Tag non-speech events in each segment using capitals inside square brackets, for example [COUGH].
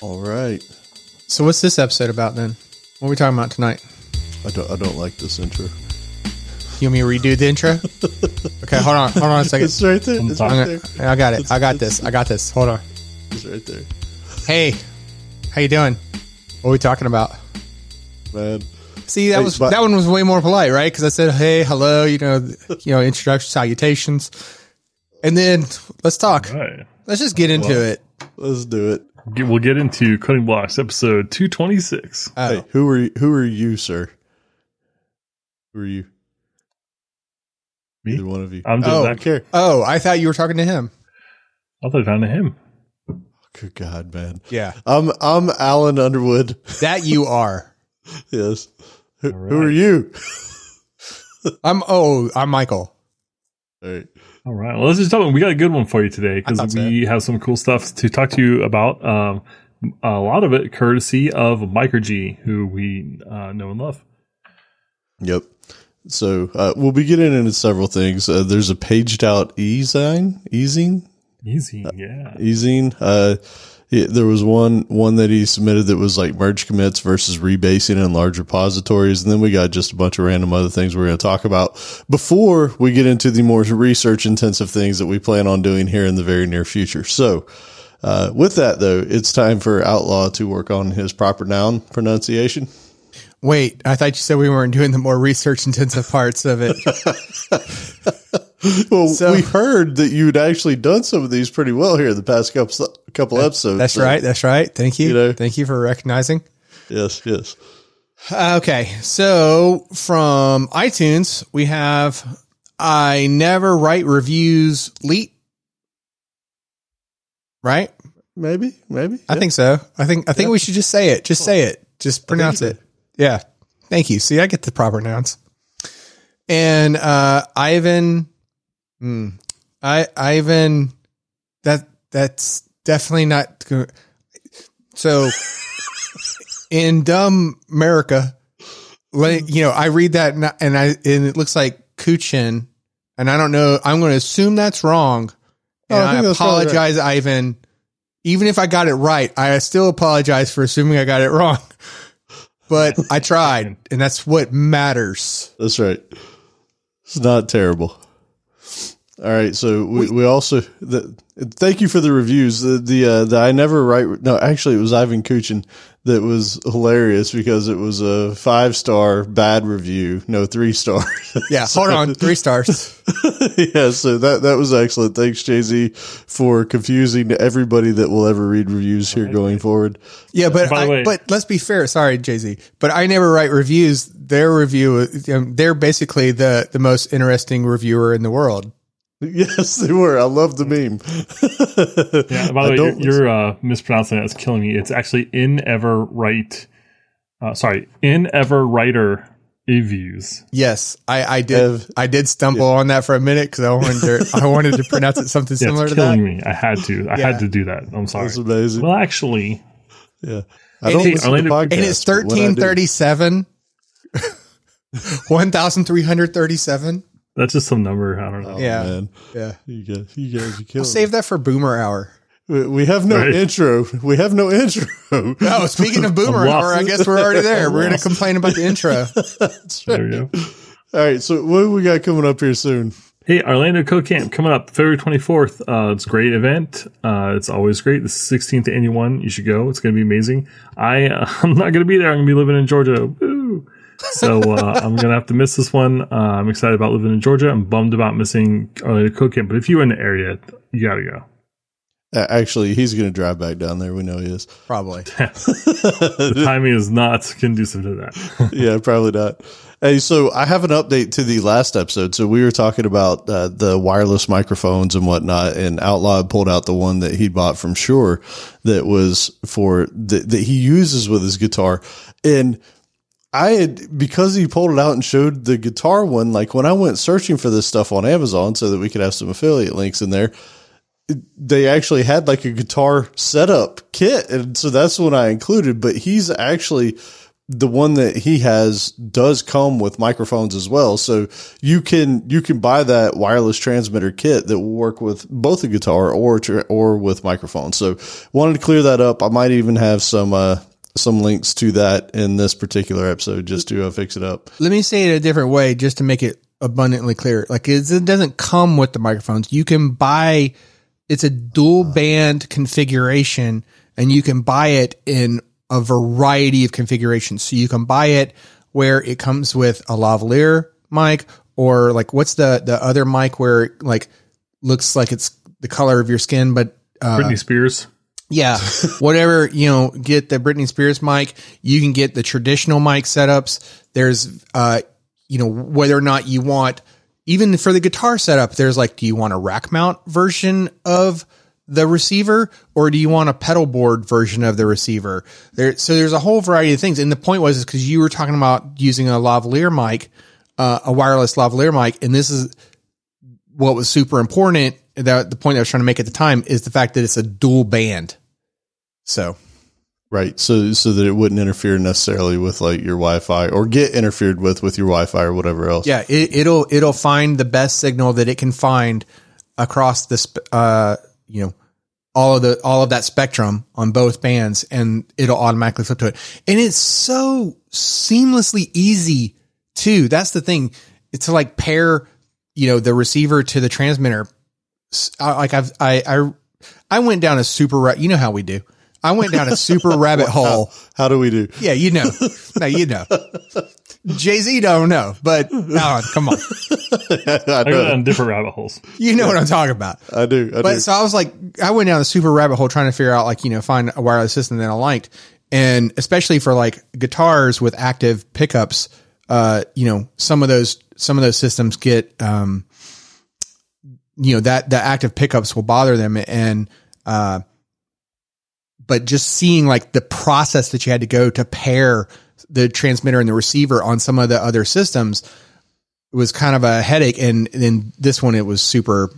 All right. So what's this episode about then? What are we talking about tonight? I don't. I don't like this intro. You want me to redo the intro? [LAUGHS] okay, hold on, hold on a second. It's right there. It's I'm right there. I got it. It's- I got this. I got this. Hold on. It's right there, Hey, how you doing? What are we talking about? man. See, that Hey, was but- that one was way more polite, right? Because I said, "Hey, hello," you know, you know, introduction, salutations, and then let's talk. Right. Let's just get into Well- it. Let's do it. Get- We'll get into Coding Blocks episode 226. Oh, uh, Hey, who are you, who are you, sir? Who are you? Me? Either one of you. I'm I doing Oh, don't that. care. oh, I thought you were talking to him. I thought I found him. Good God, man. Yeah, I'm I'm Allen Underwood. that you are. [LAUGHS] yes. Who, All who are you? I'm. Oh, I'm Michael. All right. All right. Well, let's just talk. We got a good one for you today because we have some cool stuff to talk to you about. Um, a lot of it courtesy of mikerg, who we uh, know and love. Yep. So uh, we'll be getting into several things. Uh, there's a paged out e-zine, e-zine, Easy. Yeah. e-zine. There was one one that he submitted that was like merge commits versus rebasing in large repositories, and then we got just a bunch of random other things we're going to talk about before we get into the more research intensive things that we plan on doing here in the very near future. So. Uh, with that though, it's time for Outlaw to work on his proper noun pronunciation. Wait, I thought you said we weren't doing the more research intensive parts of it. [LAUGHS] [GASPS] Well, So- we heard that you'd actually done some of these pretty well here in the past couple couple episodes. That's So, right. That's right. Thank you. You know. Thank you for recognizing. Yes, yes. Okay, so from iTunes we have I never write reviews leet. Right? Maybe, maybe. I think so. I think I think we should just say it. Just say it. Just pronounce it. Yeah. Thank you. See, I get the proper nouns. And uh Ivan hmm, I Ivan that that's definitely not go- so [LAUGHS] in dumb America let- you know I read that and I- and I and it looks like Kuchin and I don't know I'm going to assume that's wrong Oh, and I I, think that's probably right. apologize Ivan even if I got it right I still apologize for assuming I got it wrong but I tried and that's what matters That's right. It's not terrible. All right, so we, we also the, thank you for the reviews. The the uh, the I never write. No, actually, it was Ivan Kuchin that was hilarious because it was a five star bad review, no three star. [LAUGHS] yeah hold on three stars [LAUGHS] yeah, so that that was excellent. Thanks, JZ, for confusing everybody that will ever read reviews here going forward. Yeah, but I, but let's be fair. Sorry, JZ, but I never write reviews. Their review, um, they're basically the the most interesting reviewer in the world. [LAUGHS] Yes, they were. I love the meme. [LAUGHS] Yeah. By I the way, you're, you're uh, mispronouncing it. It's killing me. It's actually in ever write. Uh, sorry, in ever writer reviews. Yes, I, I did. I did stumble on that for a minute because I wanted to. I wanted to pronounce it something [LAUGHS] Yeah, similar it's to that. killing me. I had to. I Yeah. had to do that. I'm sorry. That's amazing. Well, actually, Yeah. I don't it- listen to podcasts. And it's but when I thirteen do- thirty seven. One thousand three hundred thirty seven. That's just some number. I don't know. Oh, Yeah. man. Yeah, You guys, you guys are killing we'll save that for Boomer Hour. We- We have no Right. intro. We have no intro. [LAUGHS] Oh, speaking of Boomer Hour, I guess we're already there. We're going [LAUGHS] to complain about the intro. [LAUGHS] There we go. All right. So what do we got coming up here soon? Hey, Orlando Code Camp coming up February 24th. Uh, it's a great event. Uh, it's always great. The 16th annual one. You should go. It's going to be amazing. I, uh, I'm not going to be there. I'm going to be living in Georgia. Woo! So uh, I'm going to have to miss this one. Uh, I'm excited about living in Georgia. I'm bummed about missing Orlando Code Camp. But if you're in the area, you got to go. Uh, actually, he's going to drive back down there. We know he is. Probably. [LAUGHS] The timing is not conducive to that. [LAUGHS] yeah, probably not. Hey, so I have an update to the last episode. So we were talking about uh, the wireless microphones and whatnot, and Outlaw pulled out the one that he bought from Shure that was for that, that he uses with his guitar. And I had because he pulled it out and showed the guitar one. Like when I went searching for this stuff on Amazon, so that we could have some affiliate links in there, they actually had like a guitar setup kit, and so that's what I included. But he's actually the one that he has does come with microphones as well. So you can, you can buy that wireless transmitter kit that will work with both the guitar or, or with microphones. So wanted to clear that up. I might even have some, uh, some links to that in this particular episode just to uh, fix it up. Let me say it a different way just to make it abundantly clear. Like it doesn't come with the microphones. You can buy, it's a dual band configuration and you can buy it in a variety of configurations. So you can buy it where it comes with a lavalier mic or like what's the, the other mic where it like looks like it's the color of your skin, but, uh, Britney Spears. Yeah. [LAUGHS] Whatever, you know, get the Britney Spears mic. You can get the traditional mic setups. There's, uh, you know, whether or not you want, even for the guitar setup, there's like, do you want a rack mount version of the receiver or do you want a pedal board version of the receiver? There, so there's a whole variety of things. And the point was, is because you were talking about using a lavalier mic, uh, a wireless lavalier mic. And this is what was super important. That the point I was trying to make at the time is the fact that it's a dual band. So, right. So, so that it wouldn't interfere necessarily with like your Wi-Fi or get interfered with with your Wi-Fi or whatever else. Yeah, it, it'll it'll find the best signal that it can find across this, uh, you know, all of the all of that spectrum on both bands, and it'll automatically flip to it. And it's so seamlessly easy too. That's the thing. It's to like pair, you know, the receiver to the transmitter. Like I've I I I went down a super. You know how we do. I went down a super [LAUGHS] rabbit hole. How, how, do we do? Yeah, you know. no, you know. JZ don't know, but oh, come on. [LAUGHS] I, I go down different rabbit holes. You know what I'm talking about. I do. I but do. so I was like, I went down a super rabbit hole trying to figure out like, you know, find a wireless system that I liked. And especially for like guitars with active pickups, uh, you know, some of those, some of those systems get, um, you know, that the active pickups will bother them. And, uh, but just seeing like the process that you had to go to pair the transmitter and the receiver on some of the other systems was kind of a headache. And then this one, it was super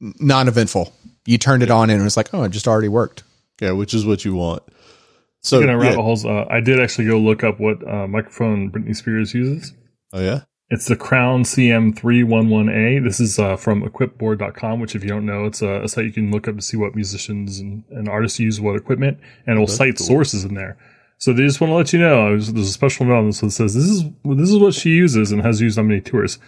non eventful. You turned it on and it was like, oh, it just already worked. Yeah, which is what you want. So, Speaking of rabbit yeah. holes, uh, I did actually go look up what uh, microphone Britney Spears uses. Oh, yeah? It's the Crown CM311A. This is uh, from equipboard.com, which, if you don't know, it's a, a, site you can look up to see what musicians and, and artists use what equipment, and it will cite cool. sources in there. So they just want to let you know there's a special note on this that says this is this is what she uses and has used on many tours,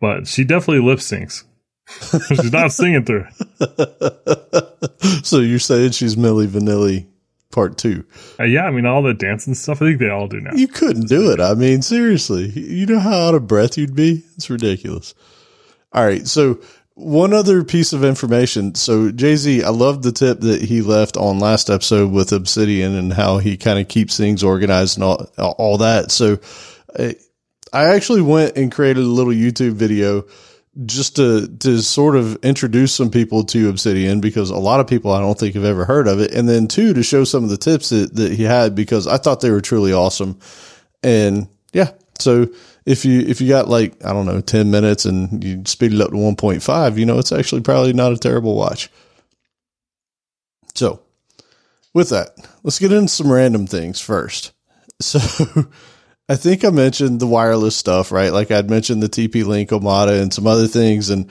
but she definitely lip syncs. [LAUGHS] she's not singing through. [LAUGHS] so you're saying she's Milli Vanilli part two? Uh, yeah, I mean all the dancing stuff. I think they all do now. You couldn't do it. I mean, seriously, you know how out of breath you'd be. It's ridiculous. All right, so one other piece of information. So JZ, I love the tip that he left on last episode with Obsidian and how he kind of keeps things organized and all, all that. So I, I actually went and created a little YouTube video just to, to sort of introduce some people to Obsidian because a lot of people I don't think have ever heard of it. And then two, to show some of the tips that, that he had because I thought they were truly awesome. And yeah, so if you if you got like I don't know ten minutes and you speed it up to one point five, you know it's actually probably not a terrible watch. So, with that, let's get into some random things first. [LAUGHS] So, I think I mentioned the wireless stuff, right? Like I'd mentioned the TP Link Omada and some other things, and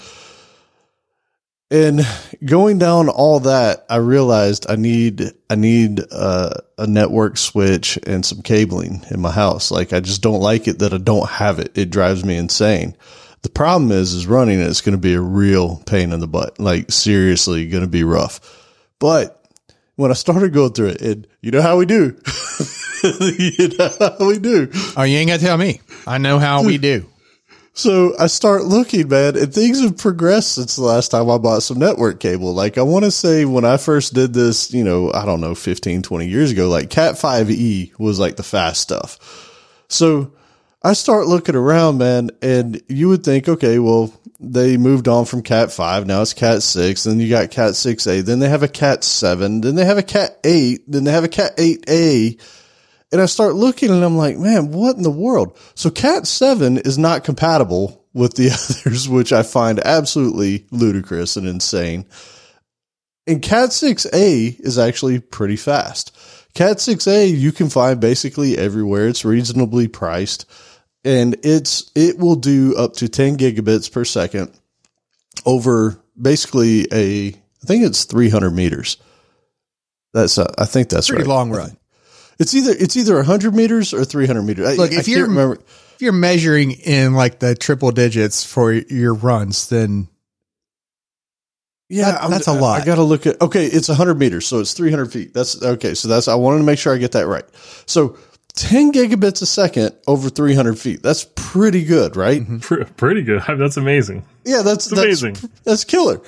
and going down all that, I realized I need I need a, a, network switch and some cabling in my house. Like I just don't like it that I don't have it. It drives me insane. The problem is, is running it is going to be a real pain in the butt. Like seriously, going to be rough. But when I started going through it, and you know how we do, [LAUGHS] you know how we do. Oh, you ain't got to tell me. I know how we do. So I start looking, man, and things have progressed since the last time I bought some network cable. Like I want to say when I first did this, you know, I don't know, 15, 20 years ago, like Cat 5e was like the fast stuff. So I start looking around, man, and you would think, okay, well, they moved on from Cat 5. Now it's Cat 6. Then you got Cat 6A. Then they have a Cat 7. Then they have a Cat 8. Then they have a Cat 8A and I start looking and I'm like, man, what in the world? So Cat 7 is not compatible with the [LAUGHS] others, which I find absolutely ludicrous and insane. And Cat 6A is actually pretty fast. Cat 6A you can find basically everywhere. It's reasonably priced and it's it will do up to 10 gigabits per second over basically a I think it's 300 meters. That's uh, I think that's Pretty right. long run. It's either it's either 100 meters or 300 meters. I- Look, I if can't you're- remember If you're measuring in like the triple digits for your runs, then Yeah, That- that's a lot. I got to look at. Okay, it's 100 meters, so it's 300 feet. That's okay. So that's. I wanted to make sure I get that right. So 10 gigabits a second over 300 feet. That's pretty good, right? Mm-hmm. Pretty good. [LAUGHS] That's amazing. Yeah, that's that's amazing. That's killer.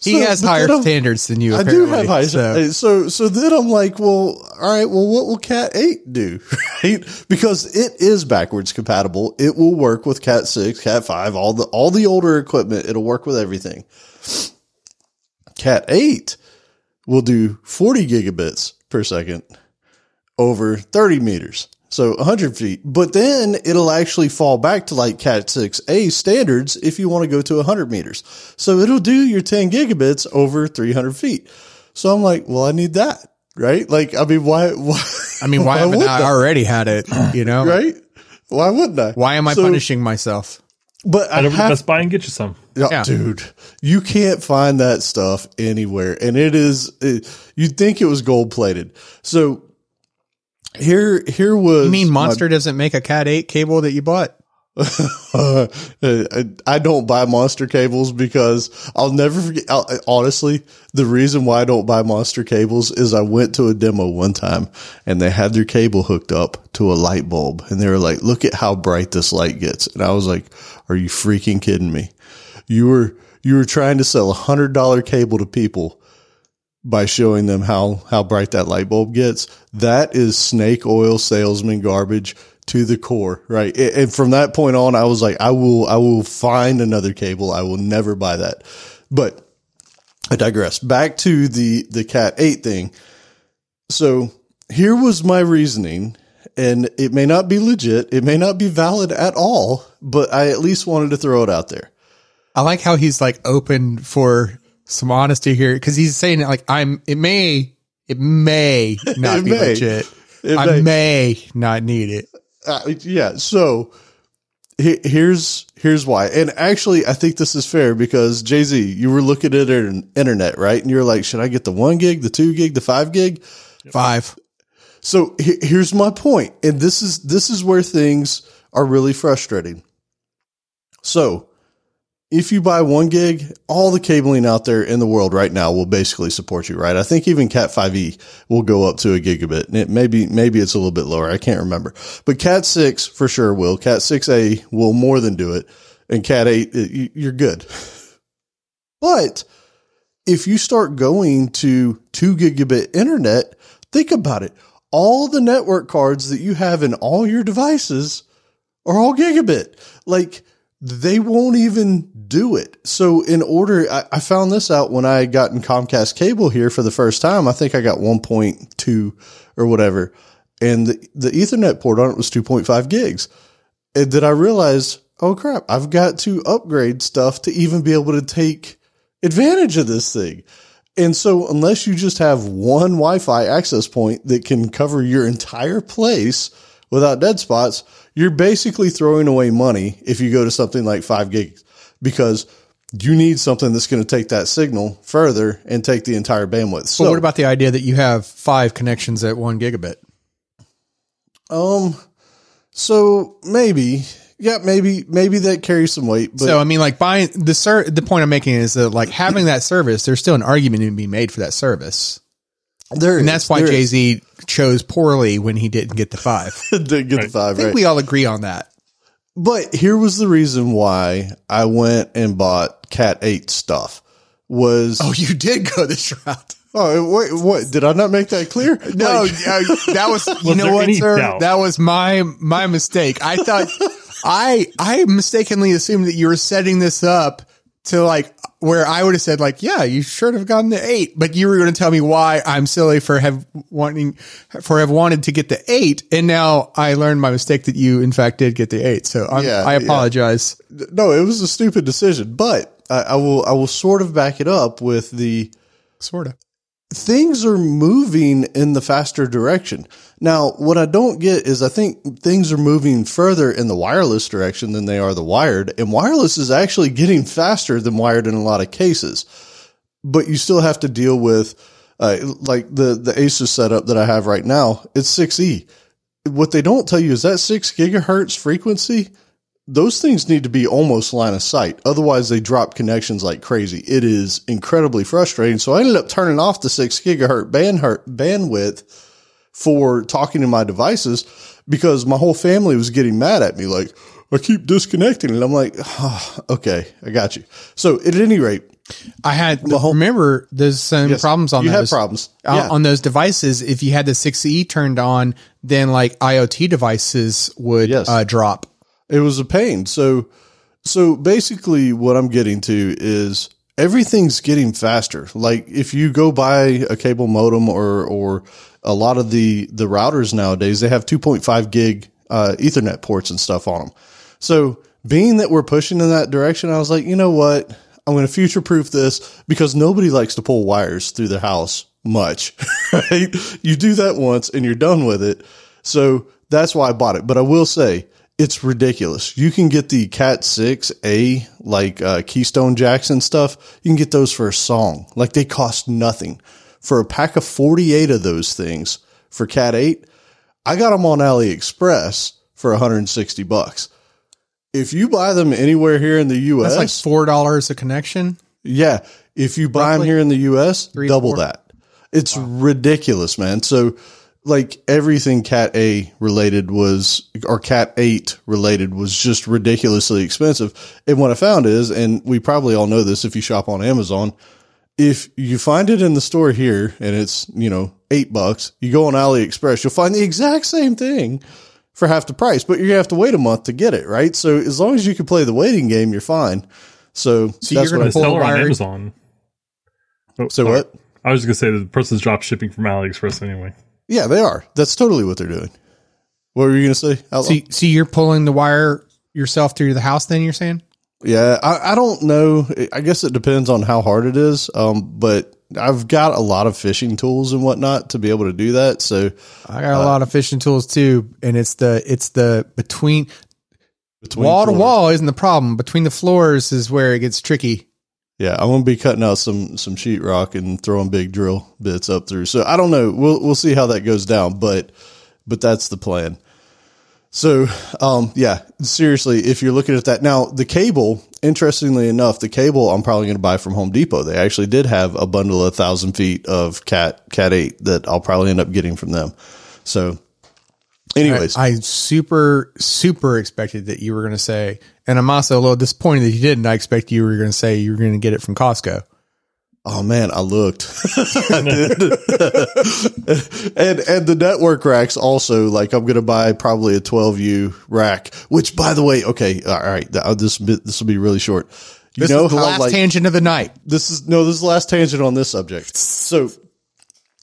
he So- has higher standards than you. I do have high. standards. So. so so then I'm like, well, all right. Well, what will Cat eight do? [LAUGHS] Right? Because it is backwards compatible. It will work with Cat six, Cat five, all the all the older equipment. It'll work with everything. Cat eight will do 40 gigabits per second over 30 meters. So 100 feet, but then it'll actually fall back to like Cat 6A standards if you want to go to 100 meters. So it'll do your 10 gigabits over 300 feet. So I'm like, well, I need that, right? Like, I mean, why, why, I mean, why [LAUGHS] haven't would I already had it? You know, right? Why wouldn't I? Why am I So- punishing myself? But I Head over to have Best Buy and get you some. Yeah, Yeah. dude, you can't find that stuff anywhere, and it is. It, you'd think it was gold plated. So here, here was. You mean my- Monster doesn't make a Cat eight cable that you bought? uh, [LAUGHS] I don't buy monster cables because I'll never forget. I'll, honestly, the reason why I don't buy monster cables is I went to a demo one time and they had their cable hooked up to a light bulb and they were like, look at how bright this light gets. And I was like, are you freaking kidding me? You were, you were trying to sell a hundred dollar cable to people by showing them how, how bright that light bulb gets. That is snake oil salesman garbage to the core, right? And from that point on, I was like, I will, I will find another cable. I will never buy that. But I digress. Back to the, the Cat 8 thing. So here was my reasoning, and it may not be legit. It may not be valid at all, but I at least wanted to throw it out there. I like how he's like open for some honesty here because he's saying it like I'm. It may. It may [LAUGHS] not It be may. legit. It I may- may not need it. Uh, yeah. So he- here's here's why. And actually, I think this is fair because JZ, you were looking at it on internet, right? And you're like, should I get the one gig, the two gig, the five gig? Five. So he- here's my point, and this is this is where things are really frustrating. So if you buy one gig, all the cabling out there in the world right now will basically support you, right? I think even Cat 5e will go up to a gigabit. And it maybe maybe it's a little bit lower. I can't remember. But Cat 6 for sure will. Cat 6a will more than do it. And Cat 8 you're good. [LAUGHS] But if you start going to 2 gigabit internet, think about it. All the network cards that you have in all your devices are all gigabit. Like they won't even do it. So in order, I, I found this out when I got in Comcast cable here for the first time. I think I got 1.2 or whatever. And the, the ethernet port on it was 2.5 gigs. And then I realized, oh crap, I've got to upgrade stuff to even be able to take advantage of this thing. And so unless you just have one Wi-Fi access point that can cover your entire place without dead spots, you're basically throwing away money if you go to something like five gigs because you need something that's going to take that signal further and take the entire bandwidth. So But what about the idea that you have five connections at one gigabit? um, so maybe, yeah, maybe, maybe that carries some weight, but so I mean, like buying the ser- the point I'm making is that like having that service, there's still an argument to be made for that service, there, and that's why JZ chose poorly when he didn't get the five. [LAUGHS] didn't get the five I think right. we all agree on that. But here was the reason why I went and bought Cat 8 stuff was Oh, you did go this route. [LAUGHS] oh wait what did I not make that clear? [LAUGHS] No, Like, uh, that was you Was know what, sir? doubt? That was my my mistake. I thought I I mistakenly assumed that you were setting this up to like where I would have said like, yeah, you should have gotten the eight, but you were going to tell me why I'm silly for have wanting for have wanted to get the eight, and now I learned my mistake that you in fact did get the eight. So I'm, Yeah, I yeah. apologize. no, it was a stupid decision, but I, I will I will sort of back it up with the Sort of. Things are moving in the faster direction. Now, what I don't get is I think things are moving further in the wireless direction than they are the wired, and wireless is actually getting faster than wired in a lot of cases. But you still have to deal with, uh, like the, the Asus setup that I have right now, it's 6E. What they don't tell you is that 6 gigahertz frequency, those things need to be almost line of sight. Otherwise, they drop connections like crazy. It is incredibly frustrating. So I ended up turning off the 6 gigahertz bandwidth for talking to my devices because my whole family was getting mad at me. Like, I keep disconnecting. And I'm like, oh, okay, I got you. So at any rate, I had remember there's some Yes, problems on you those had problems. uh, Yeah. on those devices. If you had the 6E turned on, then like IoT devices would Yes. uh, drop. It was a pain. So, so basically, what I'm getting to is everything's getting faster. Like if you go buy a cable modem or or a lot of the the routers nowadays, they have 2.5 gig uh, Ethernet ports and stuff on them. So, being that we're pushing in that direction, I was like, you know what? I'm going to future proof this because nobody likes to pull wires through their house much, [LAUGHS] right? You do that once and you're done with it. So that's why I bought it. But I will say it's ridiculous. You can get the Cat 6A, like uh, Keystone Jacks and stuff. You can get those for a song. Like they cost nothing. For a pack of 48 of those things for Cat 8, I got them on AliExpress for 160 bucks. If you buy them anywhere here in the US, That's like four dollars a connection. yeah. If you buy them here in the US, double four? that. It's ridiculous, man. So, like everything Cat A related was, or Cat 8 related was just ridiculously expensive. And what I found is, and we probably all know this if you shop on Amazon, if you find it in the store here and it's, you know, eight bucks, you go on AliExpress, you'll find the exact same thing for half the price, but you're gonna have to wait a month to get it, right? So as long as you can play the waiting game, you're fine. So, So that's you're I gonna They sell a her on Amazon. Oh, So sorry. what? I was just gonna say that the person's drop shipping from AliExpress anyway. Yeah, they are. That's totally what they're doing. What were you going to say? Outlaw? So, so you're pulling the wire yourself through the house. Then you're saying? yeah, I, I don't know. I guess it depends on how hard it is. Um, but I've got a lot of fishing tools and whatnot to be able to do that. So I got a lot of fishing tools too, and it's the it's the between between wall to wall isn't the problem. Between the floors is where it gets tricky. Yeah, I'm gonna be cutting out some some sheetrock and throwing big drill bits up through. So I don't know. We'll we'll see how that goes down, but but that's the plan. So um yeah, seriously, if you're looking at that now, the cable. Interestingly enough, the cable I'm probably going to buy from Home Depot. They actually did have a bundle of thousand feet of Cat Cat Eight that I'll probably end up getting from them. So, anyways, I, I super super expected that you were going to say, and I'm also a little disappointed that you didn't. I expect you were going to say you were going to get it from Costco. Oh man, I looked. [LAUGHS] I did. [LAUGHS] and and the network racks also like I'm gonna buy probably a 12U rack. Which, by the way, okay, all right, uh, this this will be really short. You This know is the how last like tangent of the night. this is no, this is the last tangent on this subject. So,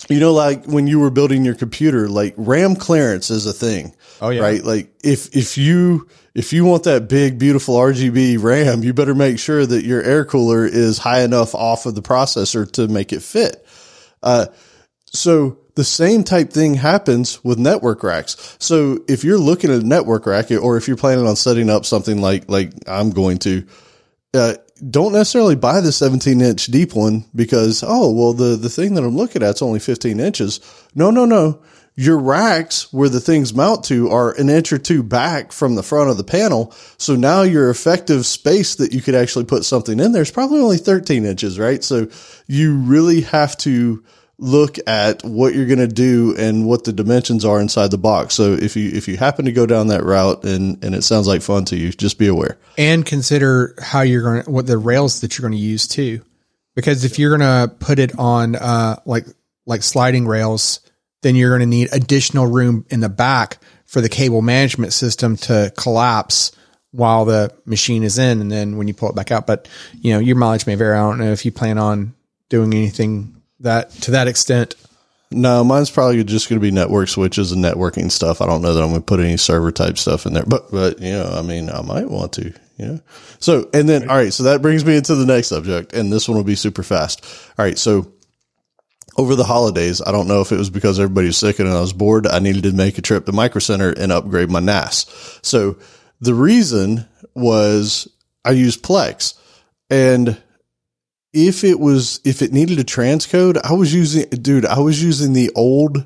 you know, like when you were building your computer, like RAM clearance is a thing. Oh, yeah. right. Like if if you if you want that big beautiful RGB RAM, you better make sure that your air cooler is high enough off of the processor to make it fit. Uh, so the same type thing happens with network racks. So if you're looking at a network rack, or if you're planning on setting up something like like I'm going to, uh, don't necessarily buy the 17 inch deep one because oh well the the thing that I'm looking at is only 15 inches. No no no. Your racks where the things mount to are an inch or two back from the front of the panel. So now your effective space that you could actually put something in there is probably only 13 inches, right? So you really have to look at what you're going to do and what the dimensions are inside the box. So if you if you happen to go down that route and and it sounds like fun to you, just be aware. and consider how you're going to what the rails that you're going to use too because if you're going to put it on uh like like sliding rails then you're going to need additional room in the back for the cable management system to collapse while the machine is in and then when you pull it back out but you know your mileage may vary i don't know if you plan on doing anything that to that extent No, mine's probably just going to be network switches and networking stuff. I don't know that I'm going to put any server type stuff in there, but but you know, I mean, I might want to. You know, so and then all right, so that brings me into the next subject, and this one will be super fast. All right, so over the holidays, I don't know if it was because everybody was sick and I was bored. I needed to make a trip to Micro Center and upgrade my NAS. So the reason was I used Plex and if it was, if it needed a transcode, I was using, dude, I was using the old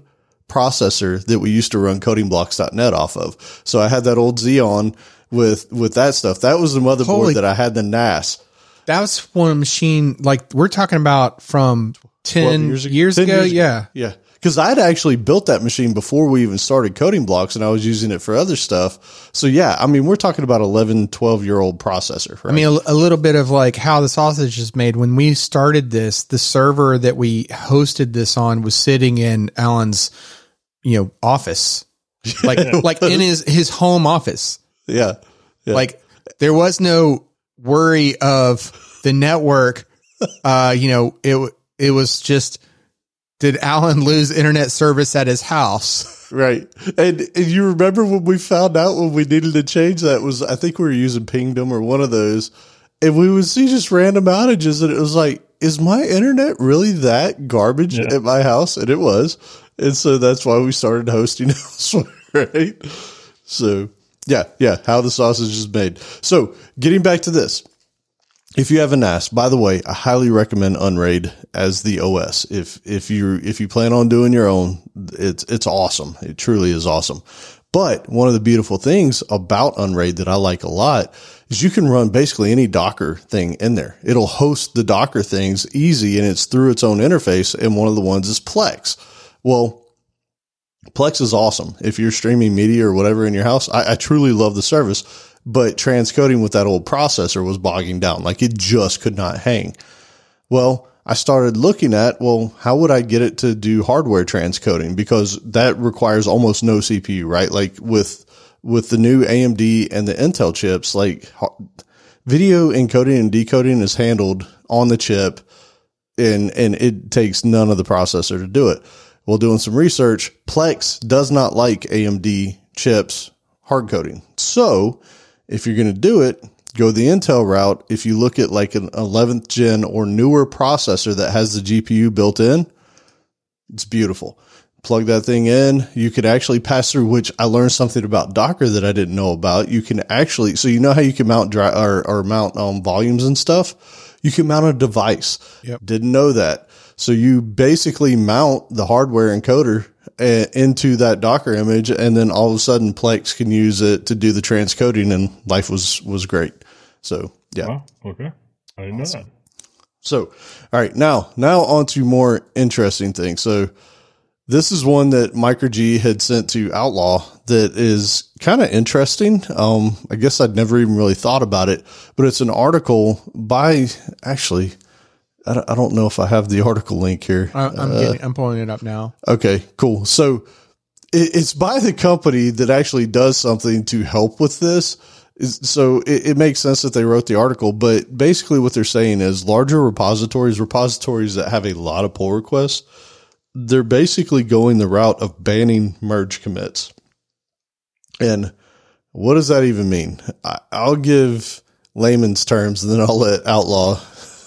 processor that we used to run codingblocks.net off of. So I had that old Xeon with, with that stuff. That was the motherboard Holy- that I had the NAS. That was one machine like we're talking about from 10 years, 10 ago. years ago. Yeah. Yeah. Cause I'd actually built that machine before we even started coding blocks and I was using it for other stuff. So yeah, I mean, we're talking about 11, 12 year old processor. Right? I mean, a, a little bit of like how the sausage is made. When we started this, the server that we hosted this on was sitting in Allen's, you know, office, [LAUGHS] like like in his his home office. yeah. Yeah. Like there was no worry of the network. [LAUGHS] Uh, you know, it it was just did Allen lose internet service at his house? Right. And, and you remember when we found out when we needed to change that was, I think we were using Pingdom or one of those and we would see just random outages and it was like, is my internet really that garbage Yeah. at my house? And it was. And so that's why we started hosting [LAUGHS] elsewhere, right? So yeah, yeah, how the sausage is made. So getting back to this, if you have a NAS, by the way, I highly recommend Unraid as the OS. If if you if you plan on doing your own, it's it's awesome. It truly is awesome. But one of the beautiful things about Unraid that I like a lot is you can run basically any Docker thing in there. It'll host the Docker things easy and it's through its own interface. And one of the ones is Plex. Well, Plex is awesome. If you're streaming media or whatever in your house, I, I truly love the service, but transcoding with that old processor was bogging down. Like it just could not hang. Well, I started looking at, well, how would I get it to do hardware transcoding? Because that requires almost no CPU, right? Like with, with the new AMD and the Intel chips, like video encoding and decoding is handled on the chip and, and it takes none of the processor to do it. Well, doing some research, Plex does not like AMD chips hard coding. So if you're going to do it, go the Intel route. If you look at like an 11th gen or newer processor that has the GPU built in, it's beautiful. Plug that thing in. You could actually pass through, which I learned something about Docker that I didn't know about. You can actually, so you know how you can mount dry or, or mount um, volumes and stuff. You can mount a device. Yep. Didn't know that. So you basically mount the hardware encoder uh, into that Docker image, and then all of a sudden Plex can use it to do the transcoding, and life was was great. So yeah. Wow. Okay. I didn't know that. So all right, now now on to more interesting things. So this is one that mikerg had sent to Outlaw that is kind of interesting. Um, I guess I'd never even really thought about it, but it's an article by actually. I don't, I don't know if I have the [LAUGHS] article link here. I, I'm uh, getting, I'm pulling it up now. Okay, cool. So it, it's by the company that actually does something to help with this. So it, it makes sense that they wrote the article, but basically what they're saying is larger repositories, repositories that have a lot of pull requests, they're basically going the route of banning merge commits. And what does that even mean? I, I'll give layman's terms and then I'll let Outlaw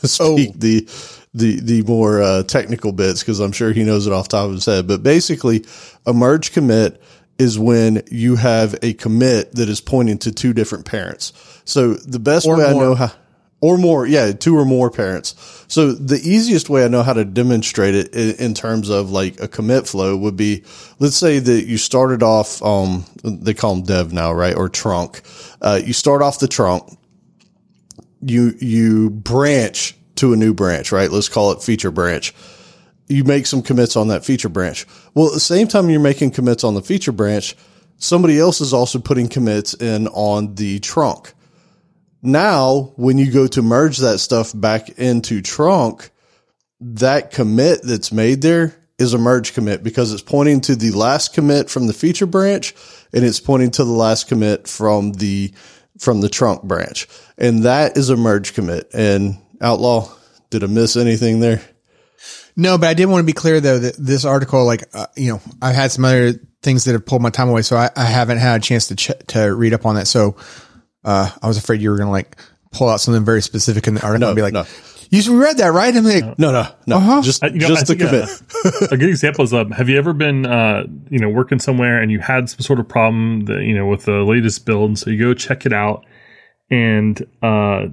speak the the the more uh, technical bits because I'm sure he knows it off the top of his head. But basically, a merge commit is when you have a commit that is pointing to two different parents. So the best Or way I know how or more, yeah, two or more parents. So the easiest way I know how to demonstrate it in, in terms of like a commit flow would be, let's say that you started off, um, they call them dev now, right? Or trunk. Uh, you start off the trunk, you, you branch to a new branch, right? Let's call it feature branch. You make some commits on that feature branch. Well, at the same time you're making commits on the feature branch, somebody else is also putting commits in on the trunk. Now, when you go to merge that stuff back into trunk, that commit that's made there is a merge commit because it's pointing to the last commit from the feature branch and it's pointing to the last commit from the from the trunk branch. And that is a merge commit. And outlaw, did I miss anything there? No, but I did want to be clear though that this article, like, uh, you know, I've had some other things that have pulled my time away, so I, I haven't had a chance to ch- to read up on that. So, uh, I was afraid you were going to like pull out something very specific in the article No, and be like, no. You read that, right? I'm like, No, no, no. Uh-huh. Just, I- you know, just I the commit. a good example is um, have you ever been uh, you know working somewhere and you had some sort of problem that you know with the latest build and so you go check it out and uh,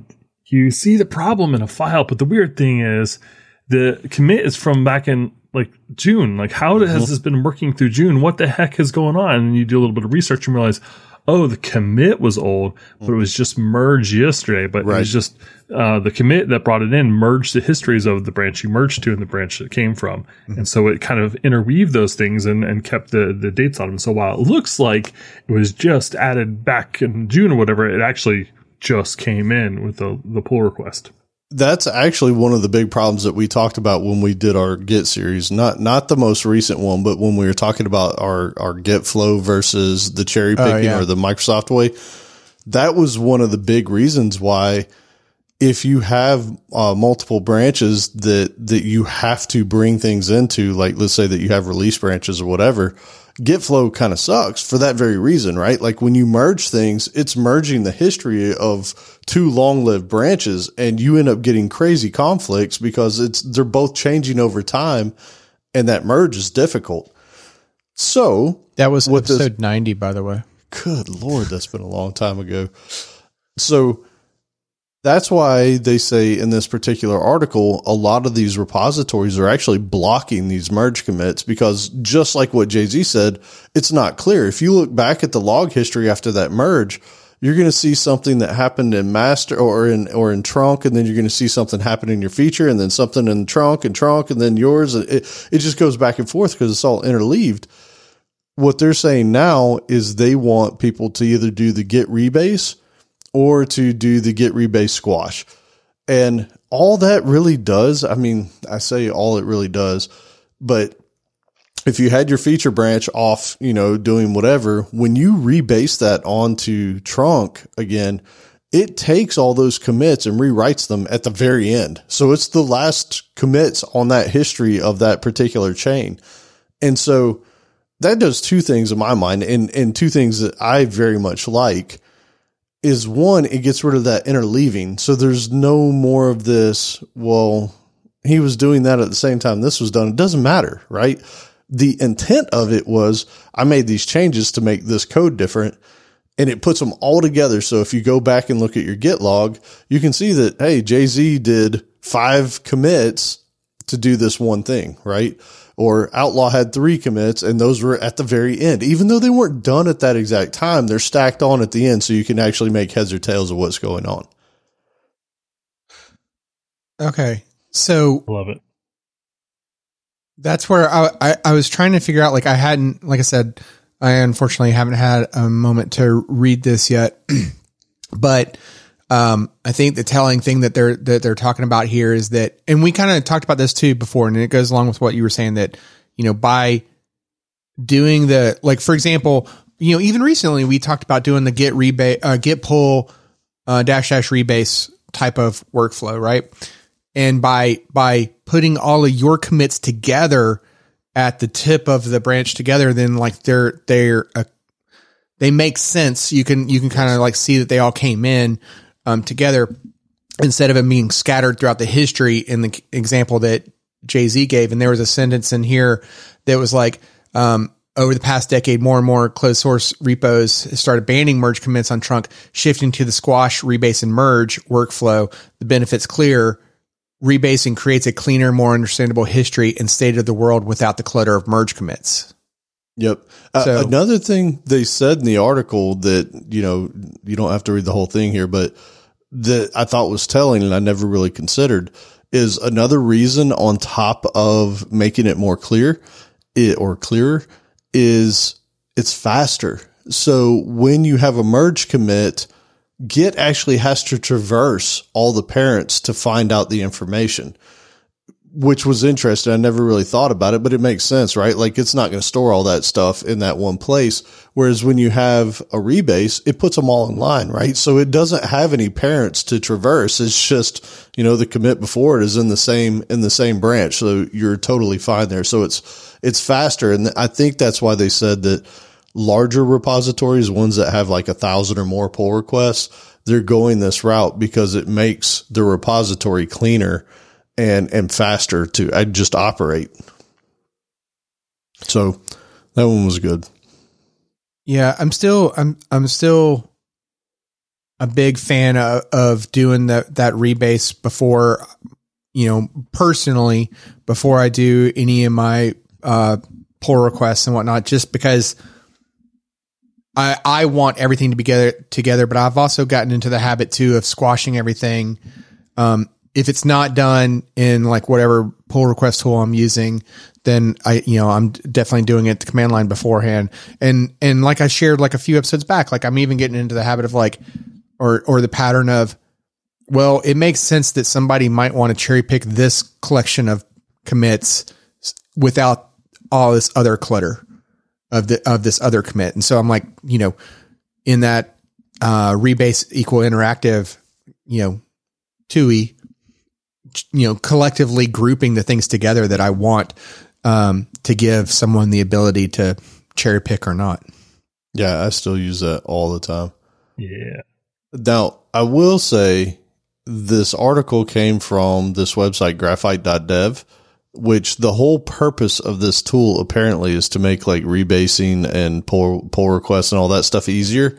you see the problem in a file but the weird thing is the commit is from back in like June like how has this been working through June what the heck is going on and you do a little bit of research and realize oh the commit was old but it was just merged yesterday but it was just uh, the commit that brought it in merged the histories of the branch you merged to and the branch that it came from. And so it kind of interweaved those things and, and kept the, the dates on them. So while it looks like it was just added back in June or whatever, it actually just came in with the, the pull request. That's actually one of the big problems that we talked about when we did our Git series. Not not the most recent one, but when we were talking about our our Git flow versus the cherry picking yeah. or the Microsoft way. That was one of the big reasons why if you have uh, multiple branches that that you have to bring things into, like let's say that you have release branches or whatever, Git flow kind of sucks for that very reason, right? Like when you merge things, it's merging the history of two long lived branches and you end up getting crazy conflicts because it's they're both changing over time and that merge is difficult. So that was With this- episode 90, by the way. Good Lord, that's been a long time ago. So that's why they say in this particular article, a lot of these repositories are actually blocking these merge commits because just like what JZ said, it's not clear. If you look back at the log history after that merge, you're going to see something that happened in master or in or in trunk, and then you're going to see something happen in your feature, and then something in trunk and trunk, and then yours. It it just goes back and forth because it's all interleaved what they're saying now is they want people to either do the git rebase or to do the git rebase squash. And all that really does, I mean, I say all it really does, but if you had your feature branch off, you know, doing whatever, when you rebase that onto trunk again, it takes all those commits and rewrites them at the very end. So it's the last commits on that history of that particular chain. And so that does two things in my mind and, and two things that I very much like is one, it gets rid of that interleaving. So there's no more of this, well, he was doing that at the same time this was done. It doesn't matter, right? The intent of it was I made these changes to make this code different and it puts them all together. So if you go back and look at your Git log, you can see that, hey, JZ did five commits to do this one thing, right? Or Outlaw had three commits and those were at the very end. Even though they weren't done at that exact time, they're stacked on at the end so you can actually make heads or tails of what's going on. Okay. So love it. that's where I, I, I was trying to figure out, like, I hadn't, like I said, I unfortunately haven't had a moment to read this yet, [CLEARS THROAT] but, um, I think the telling thing that they're, that they're talking about here is that, and we kind of talked about this too before, and it goes along with what you were saying that, you know, by doing the, like, for example, you know, even recently we talked about doing the git rebase, uh, git pull, uh, dash dash rebase type of workflow, right? and by by putting all of your commits together at the tip of the branch together then like they're they're uh, they make sense. You can you can kind of like see that they all came in um, together instead of it being scattered throughout the history in the example that JZ gave and there was a sentence in here that was like um, over the past decade, more and more closed source repos started banning merge commits on trunk, shifting to the squash, rebase, and merge workflow. The benefits clear. Rebasing creates a cleaner, more understandable history and state of the world without the clutter of merge commits. Yep. Uh, So- another thing they said in the article that, you know, you don't have to read the whole thing here, but that I thought was telling and I never really considered is another reason on top of making it more clear it, or clearer is it's faster. So when you have a merge commit, Git actually has to traverse all the parents to find out the information which was interesting. I never really thought about it, but it makes sense, right? Like it's not going to store all that stuff in that one place. Whereas when you have a rebase, it puts them all in line, right? So it doesn't have any parents to traverse. It's just, you know, the commit before it is in the same, in the same branch. So you're totally fine there. So it's, it's faster. And I think that's why they said that larger repositories, ones that have like a thousand or more pull requests, they're going this route because it makes the repository cleaner and, and faster to I just operate. So that one was good. Yeah, I'm still I'm I'm still a big fan of, of doing that that rebase before you know personally before I do any of my uh, pull requests and whatnot, just because I I want everything to be together together. But I've also gotten into the habit too of squashing everything. Um, if it's not done in like whatever pull request tool I'm using, then I, you know, I'm definitely doing it the command line beforehand. And, and like I shared like a few episodes back, like I'm even getting into the habit of like, or, or the pattern of, well, it makes sense that somebody might want to cherry pick this collection of commits without all this other clutter of the, of this other commit. And so I'm like, you know, in that, uh, rebase equal interactive, you know, TUI, you know, collectively grouping the things together that I want um, to give someone the ability to cherry pick or not. Yeah, I still use that all the time. Yeah. Now, I will say this article came from this website, graphite.dev, which the whole purpose of this tool apparently is to make like rebasing and pull, pull requests and all that stuff easier.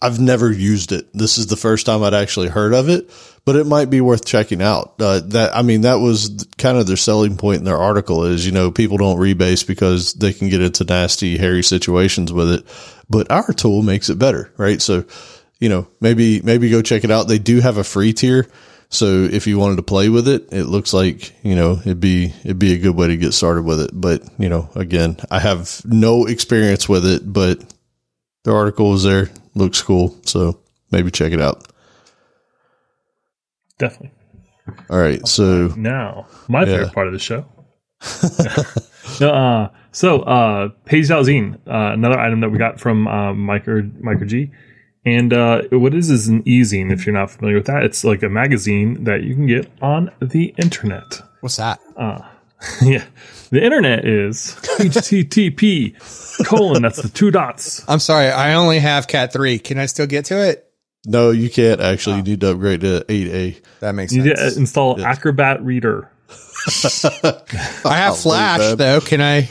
I've never used it. This is the first time I'd actually heard of it, but it might be worth checking out. Uh, that, I mean, that was kind of their selling point in their article is, you know, people don't rebase because they can get into nasty, hairy situations with it, but our tool makes it better, right? So, you know, maybe, maybe go check it out. They do have a free tier. So if you wanted to play with it, it looks like, you know, it'd be, it'd be a good way to get started with it. But, you know, again, I have no experience with it, but the article is there looks cool. So maybe check it out. Definitely. All right. So now, my favorite part of the show. [LAUGHS] no, uh, so uh, Page Zine, uh, another item that we got from uh, Micro mikerg, and uh, what is is an e-zine. If you're not familiar with that, it's like a magazine that you can get on the internet. What's that? Uh, [LAUGHS] yeah, the internet is [LAUGHS] http colon. That's the two dots. I'm sorry, I only have Cat three. Can I still get to it? No, you can't actually. You need to upgrade to 8A. That makes You sense. need to install Acrobat Reader. [LAUGHS] I have Flash bad. though. Can I?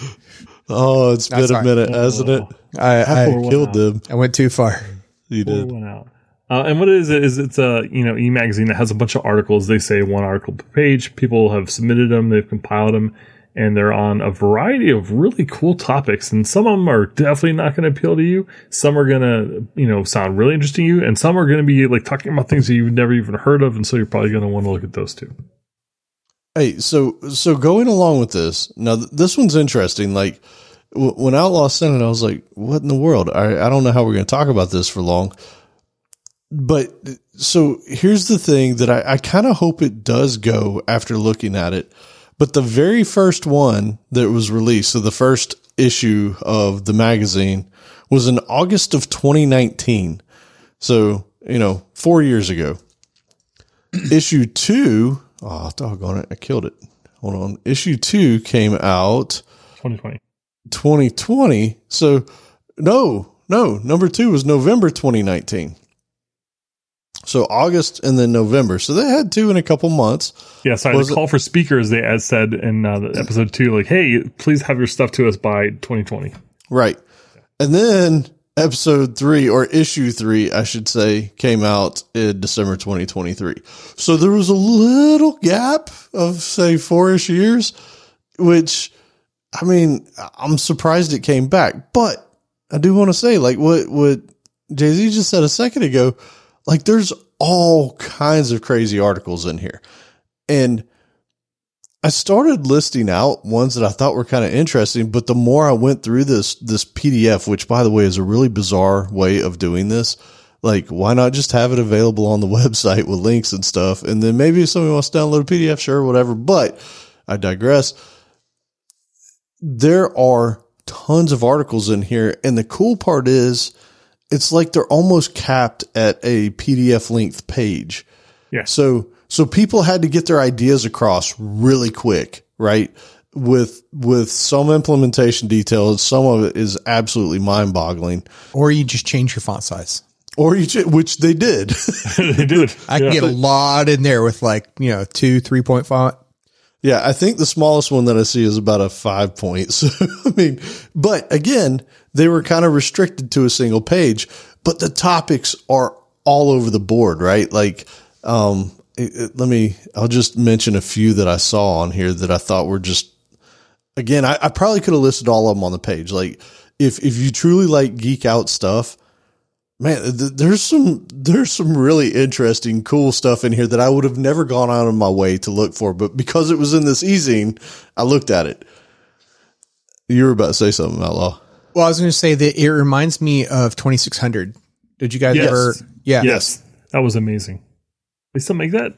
Oh, it's been a sorry. minute, hasn't it? I I I, killed them. I went too far. You Pull did. one out. Uh, and what it is is it's a you know e magazine that has a bunch of articles. They say one article per page. People have submitted them. They've compiled them, and they're on a variety of really cool topics. And some of them are definitely not going to appeal to you. Some are going to you know sound really interesting to you, and some are going to be like talking about things that you've never even heard of. And so you're probably going to want to look at those too. Hey, so so going along with this now, th- this one's interesting. Like w- when Outlaw sent it, I was like, "What in the world?" I I don't know how we're going to talk about this for long. But so here's the thing that I, I kind of hope it does go after looking at it. But the very first one that was released, so the first issue of the magazine was in August of 2019. So, you know, four years ago. [CLEARS THROAT] issue two, oh, doggone it. I killed it. Hold on. Issue two came out 2020. 2020. So, no, no, number two was November 2019. So August and then November. So they had two in a couple months. Yeah, sorry. Was the call for speakers they as said in uh, the episode two, like, hey, please have your stuff to us by 2020. Right. And then episode three or issue three, I should say, came out in December 2023. So there was a little gap of say four-ish years, which I mean, I'm surprised it came back, but I do want to say like what, what JZ just said a second ago, like there's all kinds of crazy articles in here. And I started listing out ones that I thought were kind of interesting, but the more I went through this this PDF, which by the way is a really bizarre way of doing this, like why not just have it available on the [LAUGHS] website with links and stuff, and then maybe if somebody wants to download a PDF, sure, whatever. But I digress. There are tons of articles in here, and the cool part is, it's like they're almost capped at a PDF length page. Yeah. So so people had to get their ideas across really quick, right? With with some implementation details, some of it is absolutely mind boggling. Or you just change your font size. or each, which they did. [LAUGHS] they did. I can Yeah. get a lot in there with like, you know, two, three point font. yeah, I think the smallest one that I see is about a five point. [LAUGHS] So, I mean, but again, they were kind of restricted to a single page, but the topics are all over the board, right? Like, um, it- it- let me, I'll just mention a few that I saw on here that I thought were just, again, I, I probably could have listed all of them on the page. Like, if, if you truly like geek out stuff, man, th- there's some there's some really interesting, cool stuff in here that I would have never gone out of my way to look for, but because it was in this e-zine, I looked at it. You were about to say something, Outlaw. Well, I was going to say that it reminds me of 2600. Did you guys Yes. ever? Yeah. Yes, that was amazing. They still make that.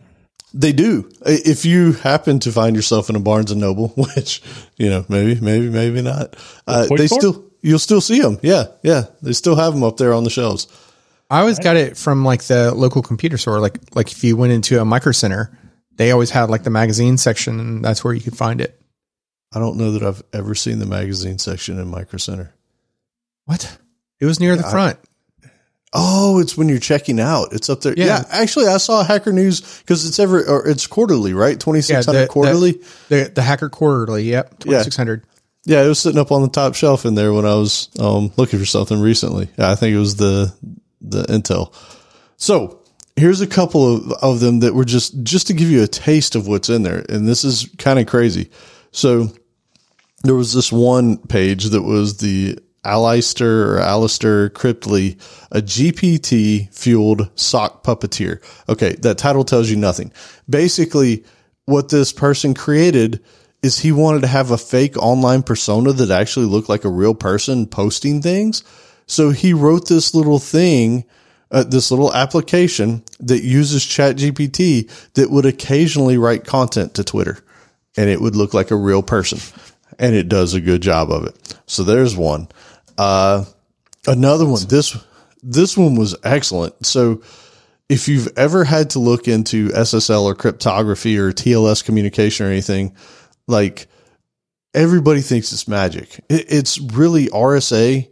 They do. If you happen to find yourself in a Barnes and Noble, [LAUGHS] which you know, maybe, maybe, maybe not, uh, they store? still you'll still see them. Yeah, yeah, they still have them up there on the shelves. I always got it from like the local computer store. Like, like if you went into a micro center, they always had like the magazine section and that's where you could find it. I don't know that I've ever seen the magazine section in Micro Center. What? It was near the front. Oh, it's when you're checking out. It's up there. Yeah, Yeah. actually, I saw Hacker News because it's every or it's quarterly, right? Twenty six Yeah, hundred the- quarterly. The, the Hacker Quarterly. Yep. 2600. yeah, it was sitting up on the top shelf in there when I was um, looking for something recently. I think it was the the Intel. So here's a couple of, of them that were just just to give you a taste of what's in there, and this is kind of crazy. So there was this one page that was the Alistair or Alistair Cryptly, a GPT fueled sock puppeteer. Okay, that title tells you nothing. Basically, what this person created is he wanted to have a fake online persona that actually looked like a real person posting things. So he wrote this little thing, uh, this little application that uses ChatGPT that would occasionally write content to Twitter and it would look like a real person. And it does a good job of it. So there's one. Uh, another one. This, this one was excellent. So if you've ever had to look into SSL or cryptography or TLS communication or anything, like everybody thinks it's magic. It, it's really RSA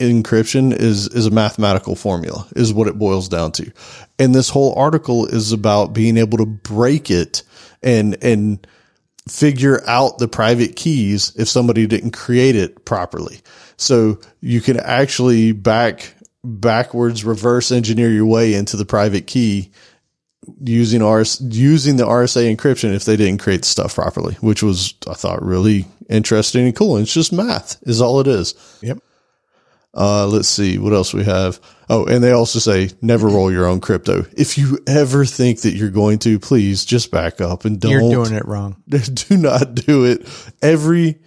encryption is is a mathematical formula is what it boils down to. And this whole article is about being able to break it and and figure out the private keys if somebody didn't create it properly. So you can actually back backwards reverse engineer your way into the private key using RS using the RSA encryption if they didn't create the stuff properly, which was I thought really interesting and cool. And it's just math is all it is. Yep. Uh, let's see what else we have. Oh, and they also say never roll your own crypto. If you ever think that you're going to, please just back up and don't You're doing it wrong. [LAUGHS] do not do it. Every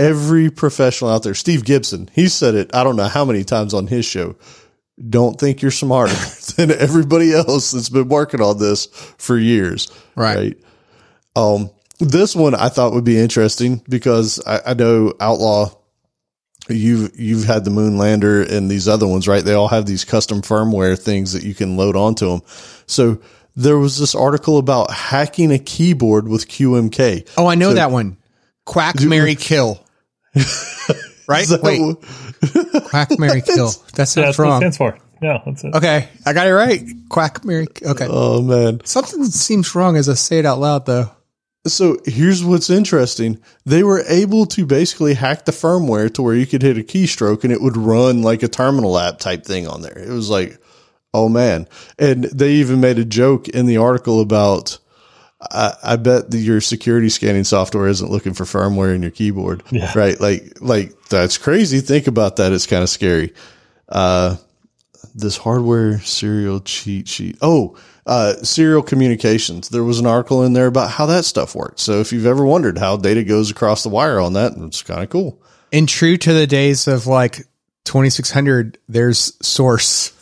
every professional out there, Steve Gibson, he said it. I don't know how many times on his show. Don't think you're smarter [LAUGHS] than everybody else that's been working on this for years. Right. Um, this one I thought would be interesting because I, I know Outlaw. You've you've had the Moonlander and these other ones, right? They all have these custom firmware things that you can load onto them. So there was this article about hacking a keyboard with QMK. Oh, I know that one. Quack, Mary, [LAUGHS] kill. Right? Is that Wait, quack, Mary, [LAUGHS] kill. That That's sounds what it wrong. stands for. Yeah, that's it. Okay, I got it right. Quack, Mary. Okay. oh man. Something seems wrong as I say it out loud, though. So here's what's interesting. They were able to basically hack the firmware to where you could hit a keystroke and it would run like a terminal app type thing on there. It was like, oh man. And they even made a joke in the article about, I, I bet that your security scanning software isn't looking for firmware in your keyboard. Yeah. Right. Like, like that's crazy. Think about that. It's kind of scary. Uh, this hardware serial cheat sheet. Oh, uh, serial communications. There was an article in there about how that stuff works. So if you've ever wondered how data goes across the wire on that, it's kind of cool. And true to the days of like 2600, there's source.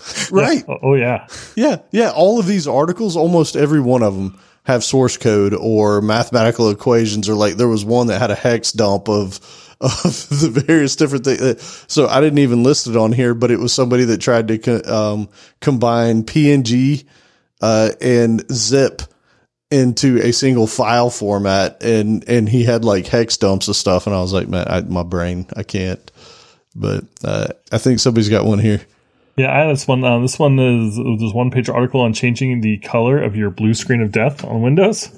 [LAUGHS] Right. Oh, oh, yeah. Yeah. Yeah. All of these articles, almost every one of them have source code or mathematical equations or like there was one that had a hex dump of, [LAUGHS] of the various different things. So I didn't even list it on here, but it was somebody that tried to co- um, combine PNG, uh, and zip into a single file format and, and he had like hex dumps of stuff. And I was like, man, I, my brain, I can't, but, uh, I think somebody's got one here. Yeah, I had this one. Uh, this one is there's one page article on changing the color of your blue screen of death on Windows.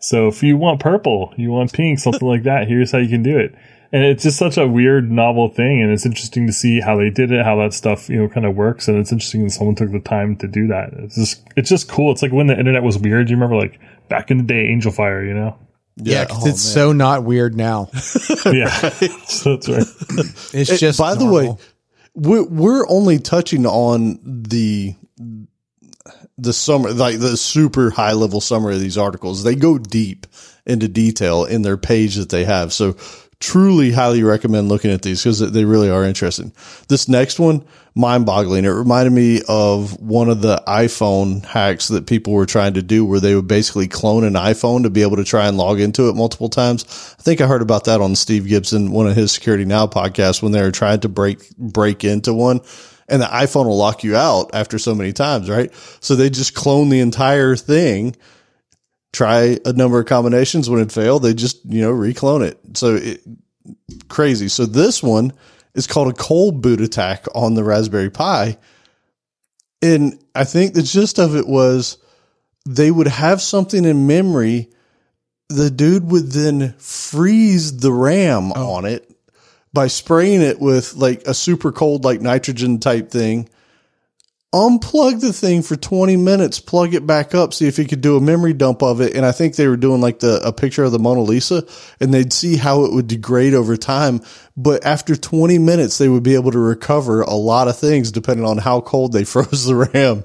So if you want purple, you want pink, something like that, here's how you can do it. And it's just such a weird, novel thing, and it's interesting to see how they did it, how that stuff, you know, kind of works. And it's interesting that someone took the time to do that. It's just, it's just cool. It's like when the internet was weird. You remember, like back in the day, Angel Fire, you know? Yeah, 'cause oh, it's man. so not weird now. [LAUGHS] Yeah, so [LAUGHS] [LAUGHS] that's right. It's just by the way, normal. We're, we're only touching on the the summer, like the super high level summary of these articles. They go deep into detail in their page that they have. So truly highly recommend looking at these because they really are interesting. This next one, mind boggling. It reminded me of one of the iPhone hacks that people were trying to do where they would basically clone an iPhone to be able to try and log into it multiple times. I think I heard about that on Steve Gibson, one of his Security Now podcasts when they were trying to break, break into one and the iPhone will lock you out after so many times, right? So they just clone the entire thing, try a number of combinations. When it failed, they just, you know, reclone it. So it, crazy. So this one is called a cold boot attack on the Raspberry Pi. And I think the gist of it was they would have something in memory. The dude would then freeze the RAM oh. on it by spraying it with like a super cold, like nitrogen type thing. Unplug the thing for 20 minutes, plug it back up, see if he could do a memory dump of it. And I think they were doing like the, a picture of the Mona Lisa and they'd see how it would degrade over time. But after 20 minutes, they would be able to recover a lot of things depending on how cold they [LAUGHS] froze the RAM.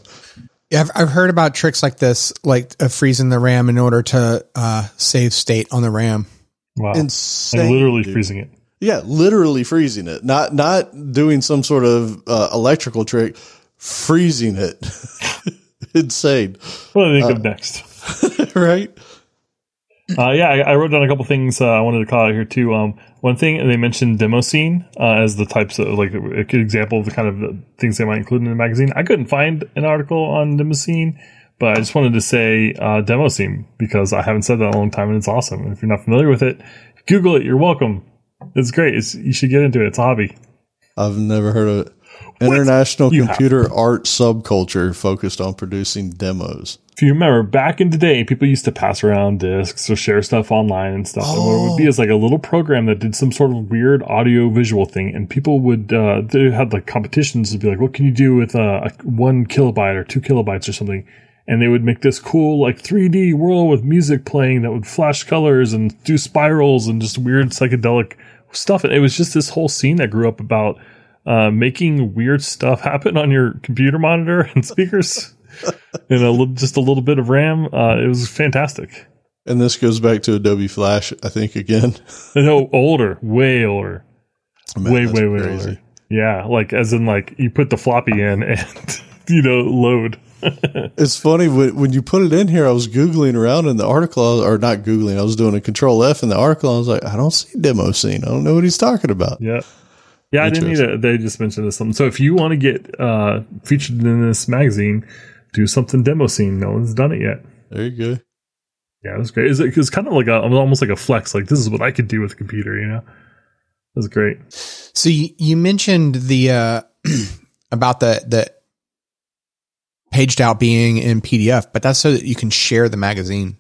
Yeah, I've, I've heard about tricks like this, like uh, freezing the RAM in order to uh, save state on the RAM. Wow, Insane. like literally dude. freezing it. Yeah, literally freezing it. Not not doing some sort of uh, electrical trick, freezing it. [LAUGHS] Insane, What do I think of next? [LAUGHS] right? Uh, yeah, I, I wrote down a couple things uh, I wanted to call out here too. Um, one thing they mentioned demo scene uh, as the types of like a good example of the kind of the things they might include in the magazine. I couldn't find an article on demo scene, but I just wanted to say uh, demo scene because I haven't said that in a long time and it's awesome. And if you're not familiar with it, Google it. You're welcome. It's great. It's, you should get into it. It's a hobby. I've never heard of it. International You have. computer art subculture focused on producing demos. If you remember back in the day, people used to pass around discs or share stuff online and stuff. And what it would be is like a little program that did some sort of weird audio visual thing. And people would, uh, they had like competitions to be like, what can you do with uh, a one kilobyte or two kilobytes or something? And they would make this cool like 3D world with music playing that would flash colors and do spirals and just weird psychedelic stuff. And it was just this whole scene that grew up about uh, making weird stuff happen on your computer monitor and [LAUGHS] speakers and a little, just a little bit of RAM. Uh, it was fantastic. And this goes back to Adobe Flash, I think, again. [LAUGHS] No, older, way older, Man, way, way, way crazy. older. Yeah, like as in like you put the floppy in and [LAUGHS] you know load. It's funny when, when you put it in here. I was googling around in the article, or not googling. I was doing a Control F in the article. I was like, I don't see demo scene. I don't know what he's talking about. Yeah. Yeah, I didn't need it. They just mentioned this something. So if you want to get uh, featured in this magazine, do something demo scene. No one's done it yet. There you go. Yeah, it was great. It's, it's kind of like a almost like a flex. Like this is what I could do with a computer. You know, it was great. So you, you mentioned the uh, [CLEARS THROAT] about the the paged out being in PDF, but that's so that you can share the magazine.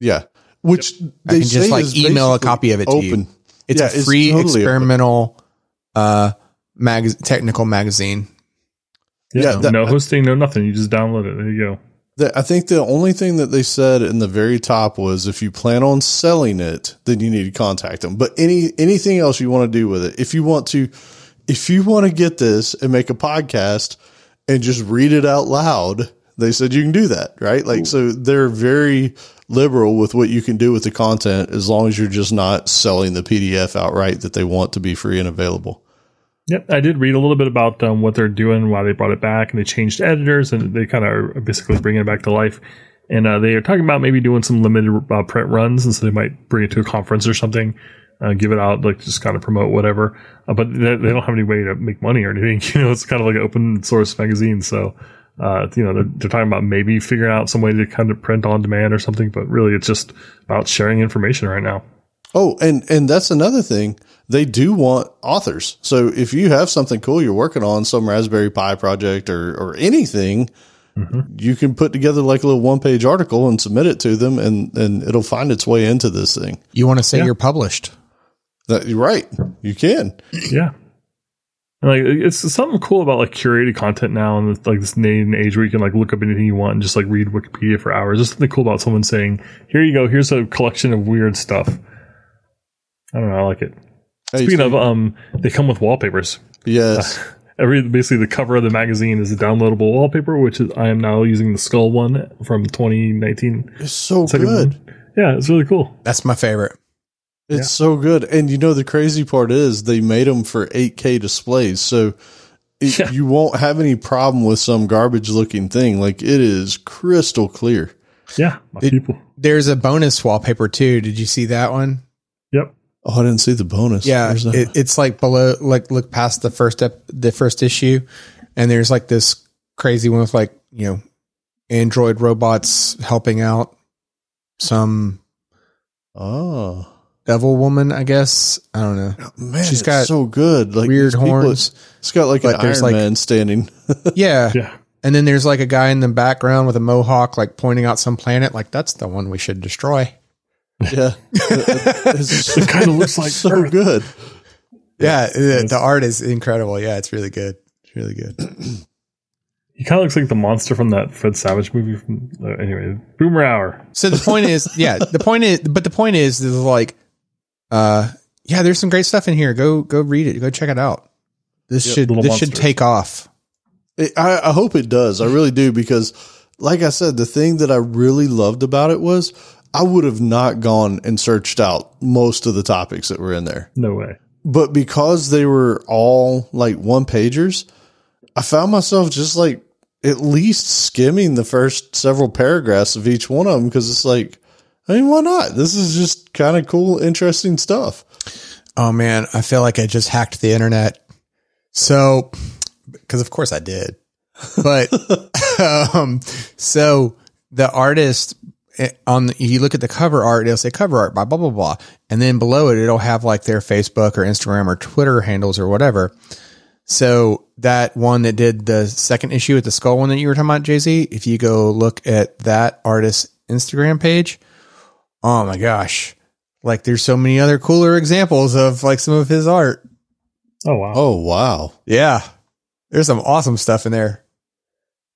Yeah, which I they can just like is email a copy of it to you. It's Yeah, a it's free experimental. open. Experimental uh mag- technical magazine. Yeah, Yeah, that- no hosting, no nothing. You just download it. There you go. The, I think the only thing that they said in the very top was if you plan on selling it, then you need to contact them. But any anything else you want to do with it, if you want to, if you want to get this and make a podcast and just read it out loud, they said you can do that, right? Like so, they're very liberal with what you can do with the content as long as you're just not selling the PDF outright that they want to be free and available. Yep, I did read a little bit about um, what they're doing, why they brought it back, and they changed editors, and they kind of are basically bringing it back to life. And uh, they are talking about maybe doing some limited uh, print runs, and so they might bring it to a conference or something, uh, give it out, like just kind of promote whatever. Uh, but they, they don't have any way to make money or anything. [LAUGHS] You know, it's kind of like an open source magazine, so. Uh, you know, they're, they're talking about maybe figuring out some way to kind of print on demand or something, but really it's just about sharing information right now. Oh, and and that's another thing. They do want authors. So if you have something cool you're working on, some Raspberry Pi project or or anything, mm-hmm. you can put together like a little one page article and submit it to them, and and it'll find its way into this thing. You want to say Yeah. you're published? That, you're right. You can. Yeah. And like it's something cool about like curated content now and like this day and age where you can like look up anything you want and just like read Wikipedia for hours. There's something cool about someone saying, Here you go, here's a collection of weird stuff. I don't know, I like it. Hey, Speaking of um they come with wallpapers. yes. [LAUGHS] Every basically the cover of the magazine is a downloadable wallpaper, which is I am now using the skull one from twenty nineteen. It's so Second good. one. Yeah, it's really cool. That's my favorite. It's Yeah. so good. And you know, the crazy part is they made them for 8K displays. So it, Yeah. you won't have any problem with some garbage looking thing. Like it is crystal clear. Yeah, my It- people. There's a bonus wallpaper too. Did you see that one? Yep. Oh, I didn't see the bonus. Yeah, Where's it, it's like below, like look past the first ep, the first issue, and there's like this crazy one with like you know, android robots helping out some oh, devil woman. I guess I don't know. Oh, man. She's it's got so good. Like Weird these people- horns. It's got like But an Iron like- Man standing. [LAUGHS] Yeah, Yeah. and then there's like a guy in the background with a mohawk, like pointing out some planet. Like that's the one we should destroy. Yeah. It's [LAUGHS] It kind of looks like so Earth. good. Yeah, the, the art is incredible. Yeah, it's really good. It's really good. [CLEARS THROAT] He kind of looks like the monster from that Fred Savage movie. From uh, anyway, Boomer Hour. So the point is, yeah, the point is, but the point is, is like, uh, yeah, there's some great stuff in here. Go, go read it. Go check it out. This should, Little this should take off. It, I, I hope it does. I really do because, like I said, the thing that I really loved about it was I would have not gone and searched out most of the topics that were in there. No way. But because they were all like one pagers, I found myself just like at least skimming the first several paragraphs of each one of them because it's like, I mean, why not? This is just kind of cool, interesting stuff. Oh man, I feel like I just hacked the internet. So, because of course I did, but, [LAUGHS] um, so the artist on, the, you look at the cover art, it'll say cover art by blah, blah, blah. And then below it, it'll have like their Facebook or Instagram or Twitter handles or whatever. So that one that did the second issue with the skull one that you were talking about, JZ, if you go look at that artist's Instagram page, oh my gosh. Like there's so many other cooler examples of like some of his art. Oh wow. Oh, wow. Yeah. There's some awesome stuff in there.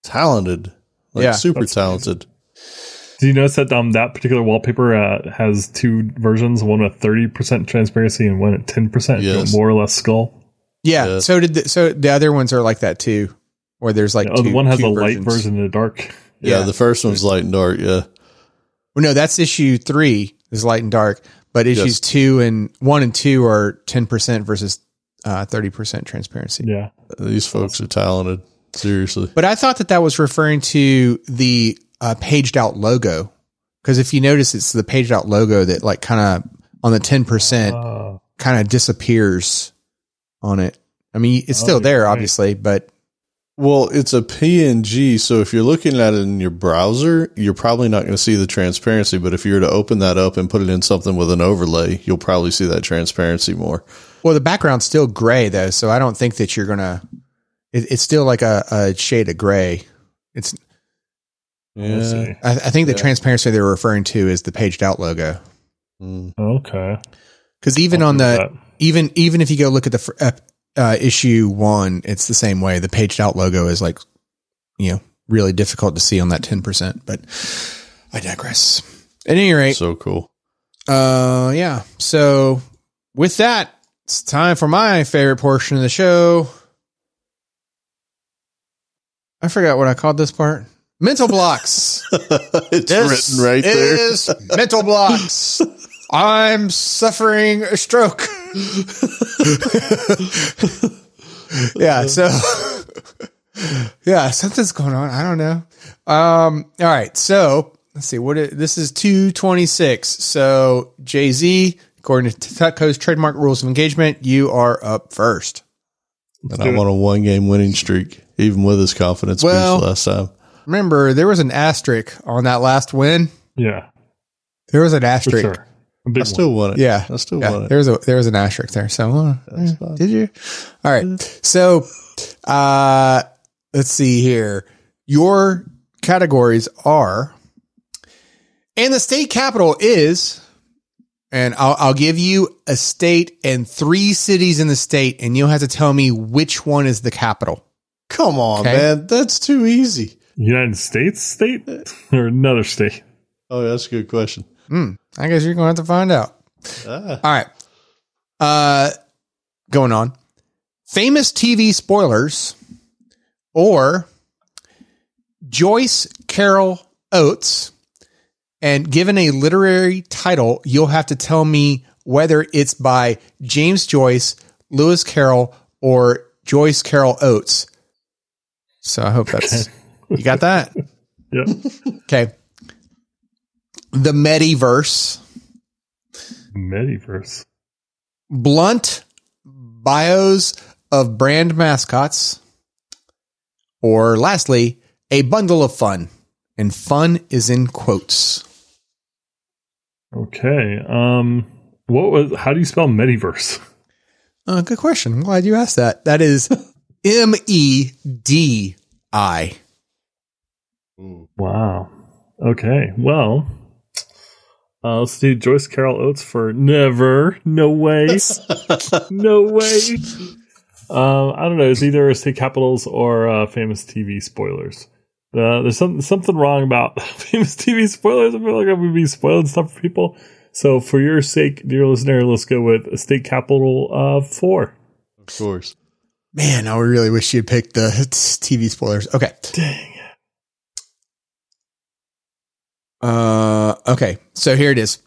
Talented. Like Yeah. super That's talented. Do you notice that um that particular wallpaper uh, has two versions? One with thirty percent transparency and one at ten percent. Yes. More or less skull. Yeah. Yeah. So did the, so the other ones are like that too, where there's like oh, the one has two a light version and a dark. Yeah, Yeah. the first one's light and dark. Yeah. Well, no, that's issue three is light and dark, but issues Yes. two and one and two are ten percent versus uh, thirty percent transparency. Yeah. These folks are talented. Seriously. But I thought that that was referring to the uh, paged out logo because if you notice, it's the paged out logo that like kind of on the ten percent Uh, kind of disappears on it. I mean, it's still Oh, there, right. obviously, but Well, it's a PNG, so if you're looking at it in your browser, you're probably not going to see the transparency. But if you were to open that up and put it in something with an overlay, you'll probably see that transparency more. well, the background's still gray though, so I don't think that you're gonna. It, it's still like a, a shade of gray. It's. Let's Yeah. I, I think the transparency they're referring to is the paged out logo. Mm. Okay. Because even I'll on the that. even even if you go look at the fr- ep- uh, issue one, it's the same way. The paged out logo is like, you know, really difficult to see on that ten percent. But I digress. At any rate, So cool. uh, yeah. So with that, it's time for my favorite portion of the show. I forgot what I called this part. Mental blocks. [LAUGHS] it's This written right there. is mental blocks. I'm suffering a stroke. [LAUGHS] yeah, so [LAUGHS] yeah, something's going on. I don't know. Um, all right, so let's see what this is 226. So JZ, according to Tuco's trademark rules of engagement, you are up first. and I'm on a one game winning streak, even with his confidence Well- boost last time. Remember, there was an asterisk on that last win. Yeah. There was an For asterisk. sure. I still want it. Yeah, I still yeah. want it. There was a there was an asterisk there. So uh, That's did you? All right. So uh, let's see here. Your categories are, and the state capital is, and I'll, I'll give you a state and three cities in the state, and you'll have to tell me which one is the capital. Come on, Okay. man. That's too easy. United States state or another state. Oh, that's a good question. Hmm. I guess you're going to have to find out. Ah, All right. Uh, going on. Famous TV spoilers or Joyce Carol Oates. And given a literary title, you'll have to tell me whether it's by James Joyce, Lewis Carroll, or Joyce Carol Oates. So I hope that's, [LAUGHS] you got that? [LAUGHS] Yep. Okay. The Mediverse. Mediverse. blunt bios of brand mascots, or lastly, a bundle of fun. And fun is in quotes. Okay. Um what was how do you spell Mediverse? Uh, good question. I'm glad you asked that. That is M E D I. Wow. Okay. Well, uh, let's do Joyce Carol Oates for never. No way. [LAUGHS] no way. Um, I don't know. It's either state capitals or uh, famous TV spoilers. Uh, there's something something wrong about [LAUGHS] famous TV spoilers. I feel like I'm gonna be spoiling stuff for people. So, for your sake, dear listener, let's go with a state capital of four. of course. Man, I really wish you'd picked the [LAUGHS] TV spoilers. Okay. Dang. Uh, okay. So here it is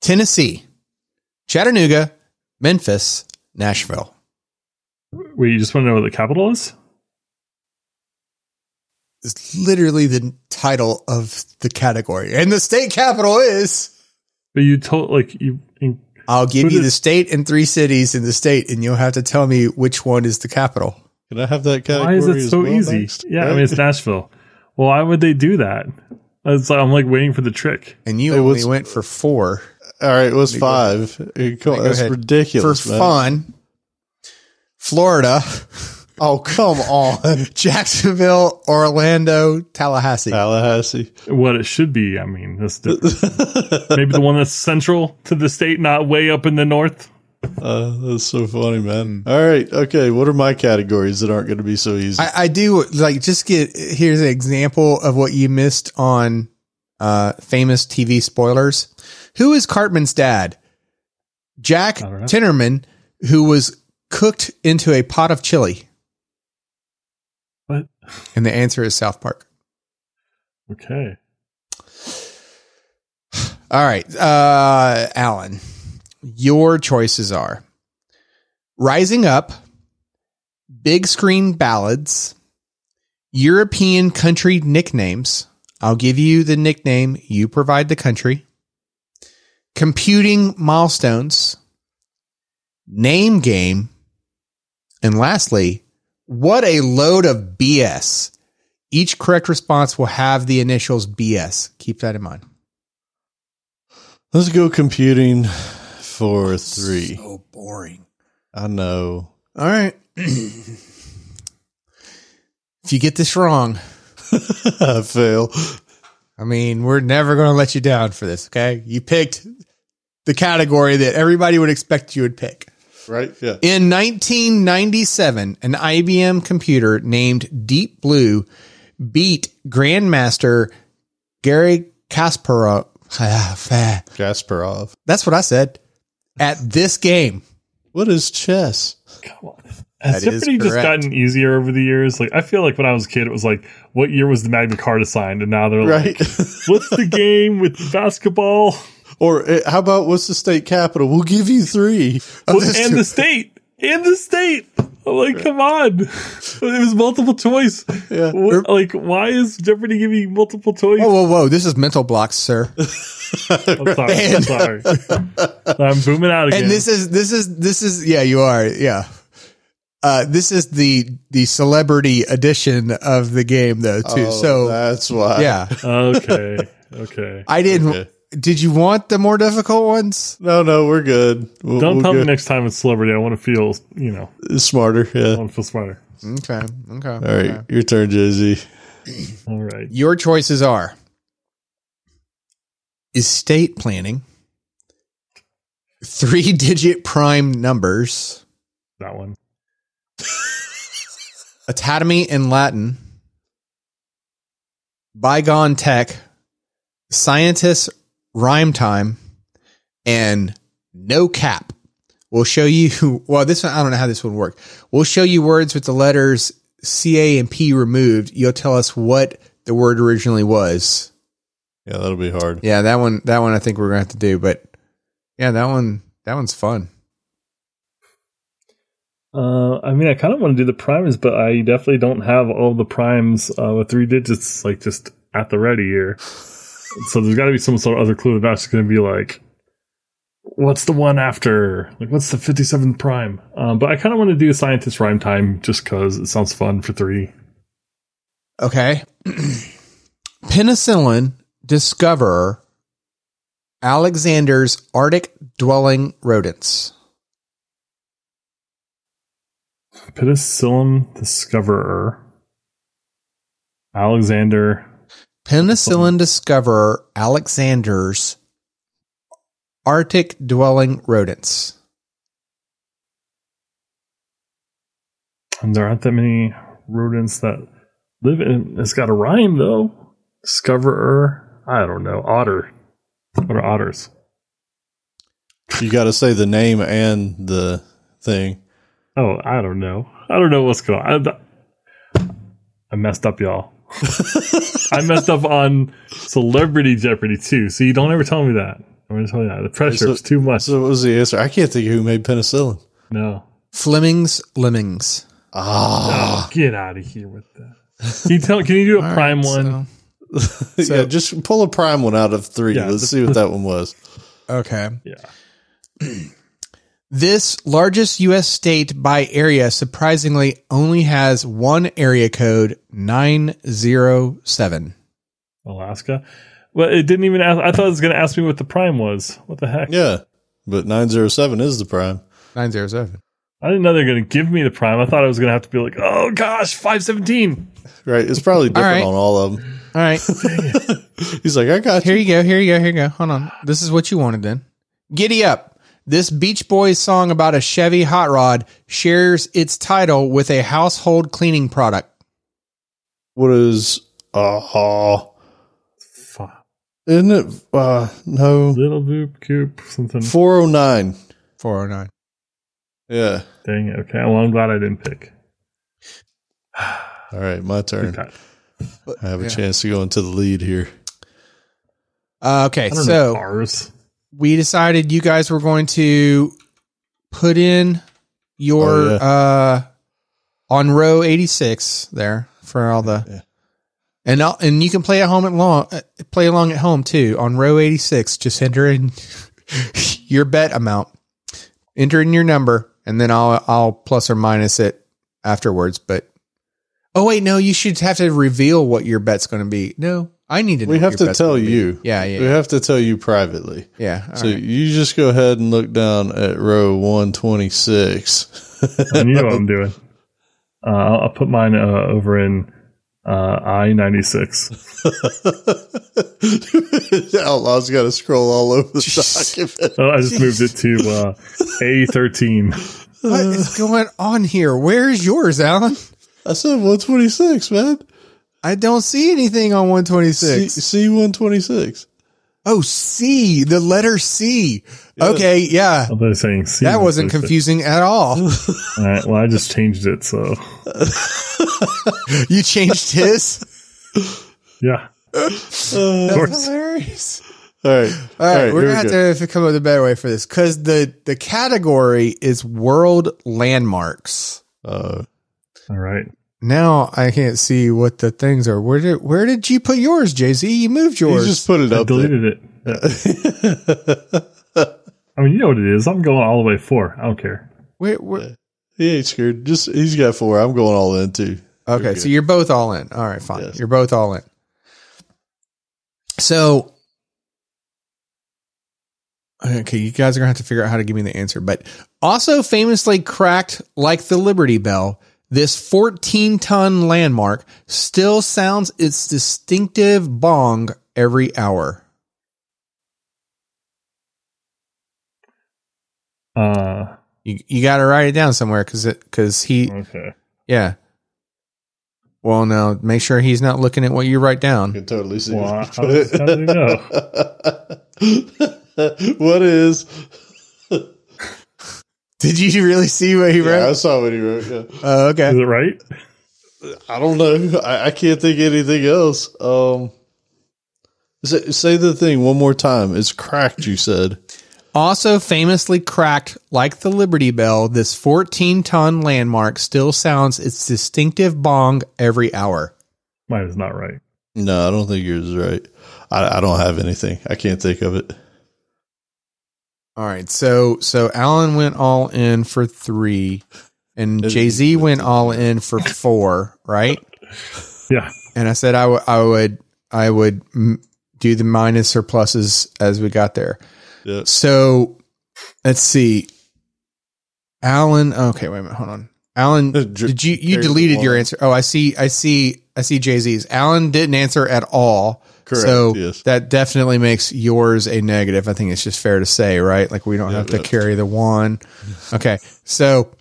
Tennessee, Chattanooga, Memphis, Nashville. Wait, you just want to know what the capital is? It's literally the title of the category. And the state capital is. But you told like you. you I'll give you did- the state and three cities in the state, and you'll have to tell me which one is the capital. Can I have that Why category? is it as so well easy? next? Yeah, I mean it's Nashville. [LAUGHS] Well, why would they do that? It's like, I'm like waiting for the trick. And you it only what's- went for four. all right. It was five. Come- go That's ridiculous, for man. fun. Florida, [LAUGHS] Oh, come on. [LAUGHS] Jacksonville, Orlando, Tallahassee. Tallahassee. What it should be, I mean, that's different. maybe the one that's central to the state, not way up in the north. [LAUGHS] Uh, that's so funny, man. All right. Okay. What are my categories that aren't going to be so easy? I, I do like just get here's an example of what you missed on uh, famous TV spoilers. Who is Cartman's dad? Jack I don't know. Tenorman, who was cooked into a pot of chili. What? And the answer is South Park. Okay. All right, uh, Allen, your choices are Rising Up, Big Screen Ballads, European Country Nicknames. I'll give you the nickname, you provide the country. Computing Milestones, Name Game, and lastly, What a Load of BS. Each correct response will have the initials BS. Keep that in mind. Let's go computing for three. So boring. I know. All right. [CLEARS THROAT] if you get this wrong, [LAUGHS] I fail. I mean, we're never going to let you down for this, okay? You picked the category that everybody would expect you would pick. Right? Yeah. In 1997, an IBM computer named Deep Blue beat Grandmaster Garry Kasparov. [LAUGHS] Kasparov. That's what I said. At this game. What is chess? Come on. Has That is Jeopardy just gotten easier over the years? Like, I feel like when I was a kid, it was like, what year was the Magna Carta signed? And now they're Right. like, what's the [LAUGHS] game with basketball? or uh, how about what's the state capital? We'll give you three. Well, this and too. the state. And the state. I'm like, come on. It was multiple choice. Yeah. What- like, why is Jeopardy giving multiple choice? Whoa, whoa, whoa. This is mental blocks, sir. [LAUGHS] I'm sorry. I'm sorry. I'm booming out again. and this is this is this is yeah you are yeah uh this is the the celebrity edition of the game though too Oh, so that's why. yeah okay. Okay. i didn't Okay. Did you want the more difficult ones? No, no, we're good. We'll, Don't we'll tell me next time it's celebrity. I want to feel, you know, smarter. Yeah, I want to feel smarter. Okay. Okay. All right, your turn, Jay Z. [CLEARS THROAT] All right. Your choices are estate planning, three digit prime numbers, That one. [LAUGHS] Academy in Latin, bygone tech, scientist rhyme time, and no cap. We'll show you. [LAUGHS] Well, this one I don't know how this would work. We'll show you words with the letters C, A, and P removed. You'll tell us what the word originally was. Yeah, that'll be hard. Yeah, that one. That one I think we're gonna have to do. But yeah, that one. That one's fun. Uh, I mean, I kind of want to do the primes, but I definitely don't have all the primes uh, with three digits like just at the ready here. So there's got to be some sort of other clue that's going to be like, what's the one after? Like, what's the 57th prime? Um, but I kind of want to do scientist rhyme time just because it sounds fun for three. Okay. [CLEARS THROAT] Penicillin discoverer Alexander's Arctic dwelling rodents. Penicillin discoverer Alexander. Penicillin discoverer Alexander's Arctic dwelling rodents. And there aren't that many rodents that live in. It's got a rhyme though. Discoverer. I don't know. Otter. What are otters? You got to say the name and the thing. Oh, I don't know. I don't know what's going on. I, I messed up, y'all. I messed up on Celebrity Jeopardy too. So you don't ever tell me that. I'm going to tell you that. The pressure So- is too much. So what was the answer? I can't think of who made penicillin. no. Fleming's Lemmings. Ah, Oh, get out of here with that. Can you tell? Can you do a prime right, one? [LAUGHS] so- yeah. Just pull a prime one out of three. Yeah, Let's the- see what [LAUGHS] that one was. okay. Yeah. This largest U.S. state by area surprisingly only has one area code 907. Alaska. But it didn't even ask. I thought it was going to ask me what the prime was. What the heck? Yeah, but nine zero seven is the prime. 907. I didn't know they were going to give me the prime. I thought I was going to have to be like, oh gosh, 517. Right. It's probably [LAUGHS] different right. on all of them. All right. [LAUGHS] He's like, I got Here you. you go. Here you go. Here you go. Hold on. This is what you wanted then. Giddy up. This Beach Boys song about a Chevy hot rod shares its title with a household cleaning product. What is? Uh, Fuck. isn't it? Uh, no. Little boop coop something. Four oh nine. 409. Yeah. Dang it. Okay. Well, I'm glad I didn't pick. All right, my turn. I have a Yeah. chance to go into the lead here. Uh, okay. I don't know So cars. We decided you guys were going to put in your Oh, uh on row 86 there for all the Yeah. and I'll, and you can play at home at long uh, play along at home too. On row 86 just enter in [LAUGHS] your bet amount enter in your number and then I'll I'll plus or minus it afterwards but oh wait no you should have to reveal what your bet's going to be. No I need to know We have your to bet's tell gonna you. yeah yeah We have to tell you privately. yeah all So right. you just go ahead and look down at row 126. I knew what I'm doing. Uh, I'll, I'll put mine uh, over in uh, I 96. [LAUGHS] Outlaw's got to scroll all over the [LAUGHS] document. Oh, I just moved it to uh, [LAUGHS] A13. what is going on here where's yours Allen I said 126, man. I don't see anything on 126. C, C 126. oh, C, the letter C. Okay, yeah. I was saying C. That wasn't confusing. at all. [LAUGHS] All right, well, I just changed it, so You changed his? yeah. That's course. hilarious. All right. All right, we're gonna have we go. to have to come up with a better way for this because the the category is world landmarks. Uh, All right. Now I can't see what the things are. Where did where did you put yours, JZ? You moved yours. you just put it I up there. deleted it. [LAUGHS] I mean, you know what it is. I'm going all the way four. I don't care. Where, where, He ain't scared. Just he's got four. I'm going all in too. Okay, good. so you're both all in. All right, fine. Yes. You're both all in. So Okay, you guys are gonna have to figure out how to give me the answer. But also famously cracked like the Liberty Bell, this 14 ton landmark still sounds its distinctive bong every hour. Uh, You you got to write it down somewhere because it because he okay. yeah. Well, now make sure he's not looking at what you write I down. can totally see. Well, how, how did he know? what is? Did you really see what he Yeah, I saw what he wrote. Yeah. Oh, okay. Is it right? I don't know. I, I can't think of anything else. Um, say, say the thing one more time. It's cracked. You said. Also famously cracked like the Liberty Bell, this 14 ton landmark still sounds its distinctive bong every hour. Mine is not right. No, I don't think yours is right. I, I don't have anything. I can't think of it. All right, so so Allen went all in for three, and JZ went all in for four, right? [LAUGHS] Yeah. And I said I would I would I would mm, do the minus or pluses as we got there. Yeah. So let's see, Allen. Okay, wait a minute, hold on. Allen, did you you carry deleted your answer? Oh, I see, I see, I see. Jay Z's. Allen didn't answer at all. Correct, So yes. that definitely makes yours a negative. I think it's just fair to say, right? Like we don't have to carry the one. Okay, so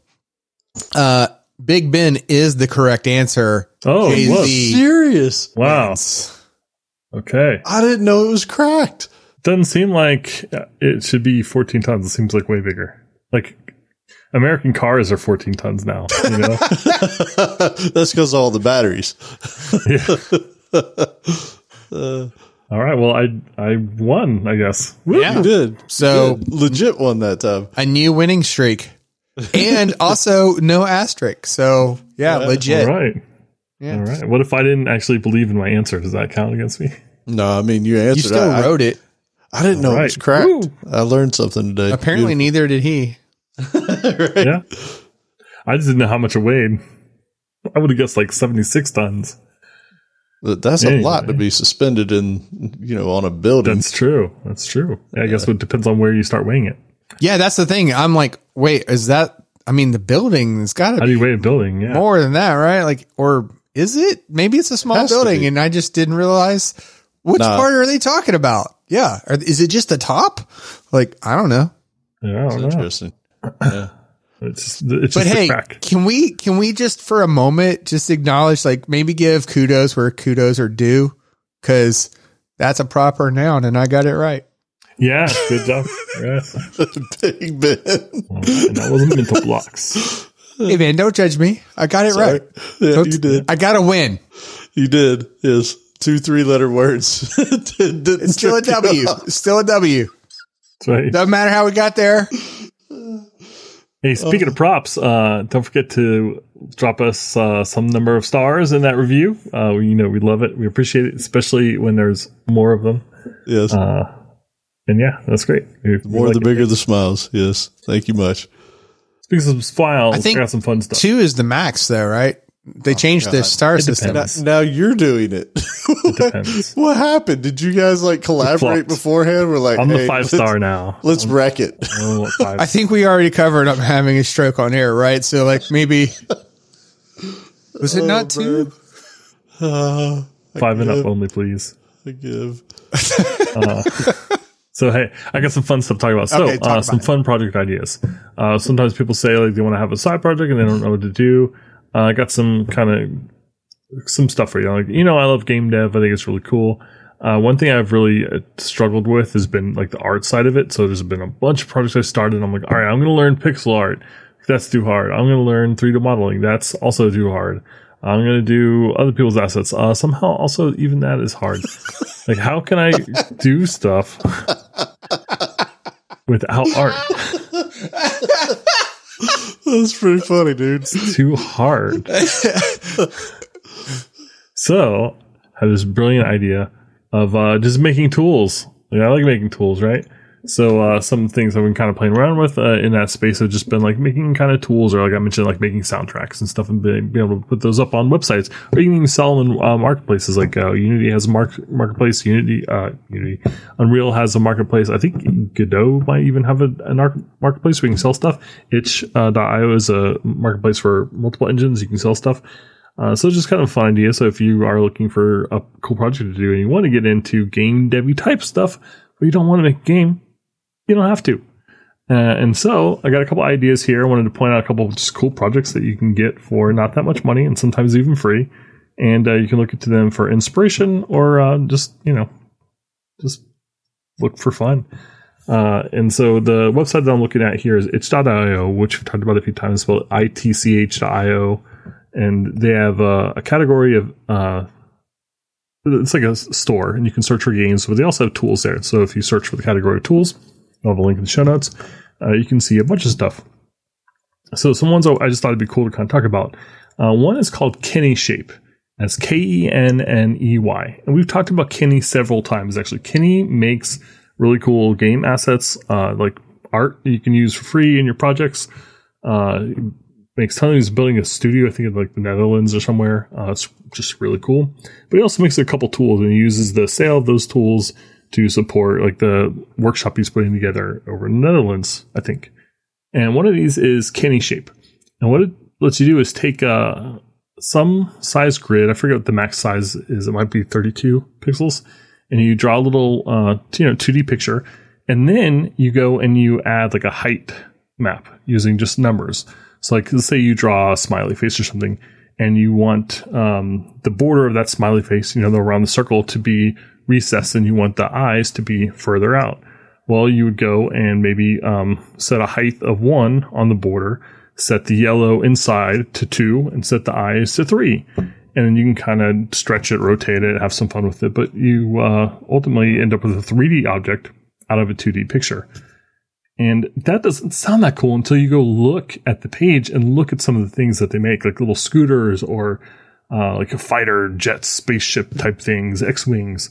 uh, Big Ben is the correct answer. Oh, Jay look. Z. Serious? Wow. Okay. I didn't know it was cracked. Doesn't seem like it should be 14 tons. It seems like way bigger. Like American cars are 14 tons now. You know? [LAUGHS] That's because all the batteries. [LAUGHS] [LAUGHS] Uh, all right. Well, I I won. I guess. Woo. Yeah. You did. So Good. legit won that time. a new winning streak, and [LAUGHS] also no asterisk. So yeah, Yeah. legit. All right. Yeah. All right. What if I didn't actually believe in my answer? Does that count against me? No, I mean you answered. You still I, wrote it. I didn't know it was Right. cracked. Woo. I learned something today. Apparently, neither did he. [LAUGHS] Yeah. I just didn't know how much it weighed. I would have guessed like 76 tons. But That's a lot to be suspended in, you know, on a building. That's true. That's true. I guess it depends on where you start weighing it. Yeah, that's the thing. I'm like, wait, is that? I mean, the building has got How to do be you weigh a building? Yeah. more than that, right? Like, or is it? Maybe it's a small Has to building, and I just didn't realize which Nah. part are they talking about. Yeah, Are- is it just the top? Like, I don't know. Yeah, I That's don't know. interesting. Yeah. It's, it's But just hey, a crack. can we can we just for a moment just acknowledge, like, maybe give kudos where kudos are due, because that's a proper noun, and I got it right. Yeah, good job. yes. Big Ben. And that wasn't mental blocks. hey man, don't judge me. I got it Sorry. right. Yeah, Don't- you did. I got to win. You did. Yes. Two three letter words. [LAUGHS] Didn't It's still a stick it W. out. It's still a W. That's right. Doesn't matter how we got there. Hey, speaking of props, uh, don't forget to drop us uh, some number of stars in that review. Uh, you know, we love it. We appreciate it, especially when there's more of them. Yes. Uh, and yeah, that's great. We- we More like the it. bigger the smiles. Yes. Thank you much. Speaking of files, I, think got some fun stuff. Two is the max, though, right? They changed the God. star It system. depends. Now you're doing it. It [LAUGHS] depends. what happened? Did you guys like collaborate beforehand? We're like, I'm the five star now. Let's wreck it. Oh, five. I think we already covered up having a stroke on air, right? So, like, maybe [LAUGHS] was it not two? Uh, [SIGHS] five and up only, please. I give. [LAUGHS] So hey, I got some fun stuff to talk about. So Okay, talk uh, about some it. fun project ideas. Uh, sometimes people say like they want to have a side project and they don't know what to do. Uh, I got some kind of some stuff for you. Like you know, I love game dev. I think it's really cool. Uh, one thing I've really uh, struggled with has been like the art side of it. So there's been a bunch of projects I started. And I'm like, all right, I'm going to learn pixel art. That's too hard. I'm going to learn 3D modeling. That's also too hard. I'm going to do other people's assets. Uh, somehow, also, even that is hard. [LAUGHS] like, how can I do stuff [LAUGHS] without art? [LAUGHS] That's pretty funny, dude. It's Too hard. so, I had this brilliant idea of uh, just making tools. Like, I like making tools, right? So uh, some things I've been kind of playing around with uh, in that space have just been like making kind of tools, or like I mentioned, like making soundtracks and stuff, and being, able to put those up on websites, or you can even sell them in uh, marketplaces. Like uh, Unity has a mark- marketplace, Unity, uh, Unity, Unreal has a marketplace. I think Godot might even have a, a marketplace where you can sell stuff. Itch.io uh, is a marketplace for multiple engines. You can sell stuff. Uh, so just kind of a fun idea. So if you are looking for a cool project to do and you want to get into game devy type stuff, but you don't want to make a game, you don't have to. Uh, and so I got a couple ideas here. I wanted to point out a couple of just cool projects that you can get for not that much money and sometimes even free. And uh, you can look into them for inspiration or uh, just, you know, just look for fun. Uh, and so the website that I'm looking at here is itch.io, which we've talked about a few times, spelled itch.io. And they have uh, a category of uh, it's like a store and you can search for games, but they also have tools there. So if you search for the category of tools, I'll have a link in the show notes. Uh, you can see a bunch of stuff. So some ones I just thought it'd be cool to kind of talk about. Uh, one is called Kenney Shape. That's K E N N E Y, and we've talked about Kenney several times. Actually, Kenney makes really cool game assets, uh, like art you can use for free in your projects. Uh, makes tons. He's building a studio, I think in like the Netherlands or somewhere. Uh, it's just really cool. But he also makes a couple tools, and he uses the sale of those tools to support like the workshop he's putting together over in the Netherlands, I think. And one of these is Kenney Shape. And what it lets you do is take uh, some size grid. I forget what the max size is. It might be 32 pixels. And you draw a little, uh, you know, 2D picture. And then you go and you add like a height map using just numbers. So, like, let's say you draw a smiley face or something, and you want um, the border of that smiley face, you know, around the circle to be recessed, and you want the eyes to be further out. Well, you would go and maybe um, set a height of one on the border, set the yellow inside to two, and set the eyes to three. And then you can kind of stretch it, rotate it, have some fun with it. But you uh, ultimately end up with a 3D object out of a 2D picture. And that doesn't sound that cool until you go look at the page and look at some of the things that they make, like little scooters or uh, like a fighter jet spaceship type things, X Wings.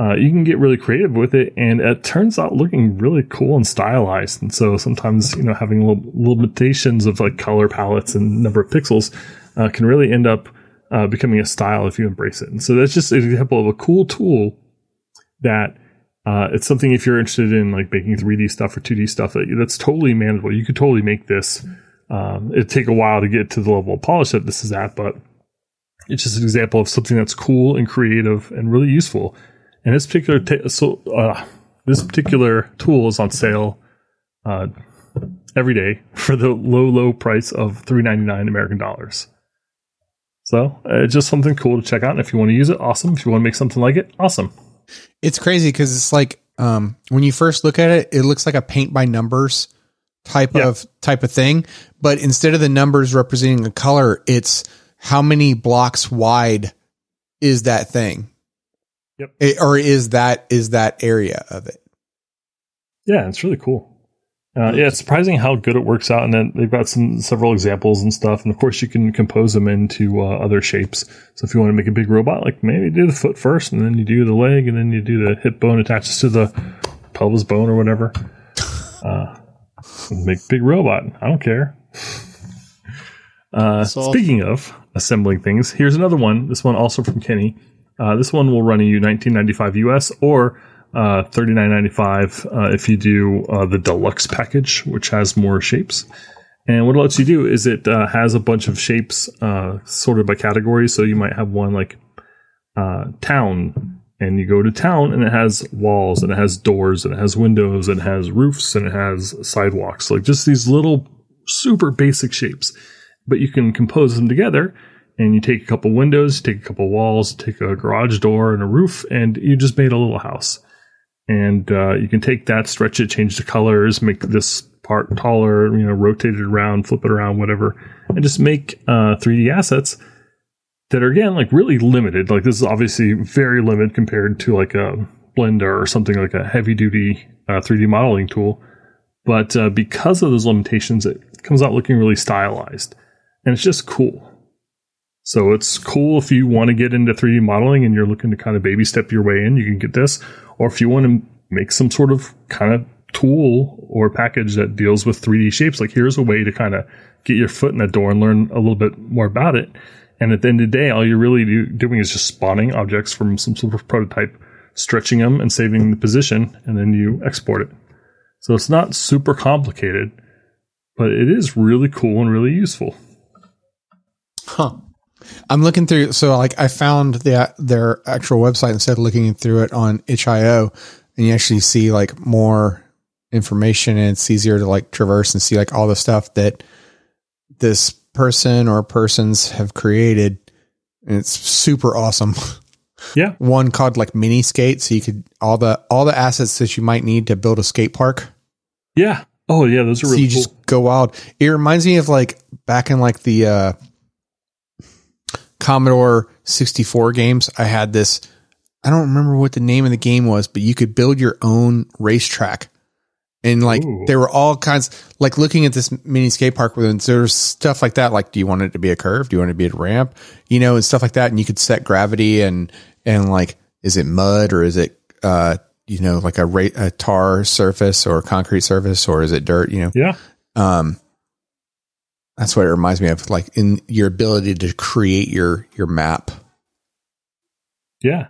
Uh, you can get really creative with it, and it turns out looking really cool and stylized. And so sometimes, you know, having little limitations of like color palettes and number of pixels uh, can really end up uh, becoming a style if you embrace it. And so that's just an example of a cool tool that uh, it's something if you're interested in like making 3D stuff or 2D stuff that, that's totally manageable. You could totally make this. Um, it'd take a while to get to the level of polish that this is at, but it's just an example of something that's cool and creative and really useful. And this particular ta- so uh, this particular tool is on sale uh, every day for the low low price of three ninety nine American dollars. So uh, it's just something cool to check out. And if you want to use it, awesome. If you want to make something like it, awesome. It's crazy because it's like um, when you first look at it, it looks like a paint by numbers type yeah. of type of thing. But instead of the numbers representing a color, it's how many blocks wide is that thing? Yep. It, or is that is that area of it? Yeah, it's really cool. Uh, yeah, it's surprising how good it works out, and then they've got some several examples and stuff. And of course, you can compose them into uh, other shapes. So if you want to make a big robot, like maybe do the foot first, and then you do the leg, and then you do the hip bone attaches to the pelvis bone or whatever. [LAUGHS] Uh, make big robot. I don't care. Uh, speaking of assembling things, here's another one. This one also from Kenney. Uh, this one will run you 1995 US or uh, thirty nine ninety five uh, if you do uh, the deluxe package, which has more shapes. And what it lets you do is it uh, has a bunch of shapes uh, sorted by category. So you might have one like town, and you go to town, and it has walls, and it has doors, and it has windows, and it has roofs, and it has sidewalks. Like just these little super basic shapes, but you can compose them together and you take a couple windows, take a couple walls, take a garage door and a roof, and you just made a little house and uh, you can take that, stretch it, change the colors, make this part taller, you know, rotate it around, flip it around, whatever, and just make uh, 3D assets that are again like really limited. Like this is obviously very limited compared to like a Blender or something like a heavy duty uh, 3D modeling tool. But uh, because of those limitations, it comes out looking really stylized, and it's just cool. So it's cool if you want to get into 3D modeling and you're looking to kind of baby step your way in, you can get this. Or if you want to make some sort of kind of tool or package that deals with 3D shapes. Like here's a way to kind of get your foot in the door and learn a little bit more about it. And at the end of the day, all you're really do, doing is just spawning objects from some sort of prototype, stretching them and saving the position, and then you export it. So it's not super complicated, but it is really cool and really useful. Huh. I'm looking through. So like I found the, their actual website instead of looking through it on itch.io and you actually see like more information and it's easier to like traverse and see like all the stuff that this person or persons have created. And it's super awesome. [LAUGHS] Yeah. One called like mini skate. So you could all the, all the assets that you might need to build a skate park. Yeah. Oh yeah. Those are So really you cool. just go wild. It reminds me of like back in like the uh, Commodore 64 games. I had this. I don't remember what the name of the game was, but you could build your own racetrack. And like Ooh. there were all kinds, like looking at this mini skate park where there's stuff like that. Like, do you want it to be a curve? Do you want it to be a ramp? You know, and stuff like that. And you could set gravity and and like, is it mud or is it uh you know like a ra- a tar surface or concrete surface or is it dirt? You know, yeah. um that's what it reminds me of like in your ability to create your your map Yeah.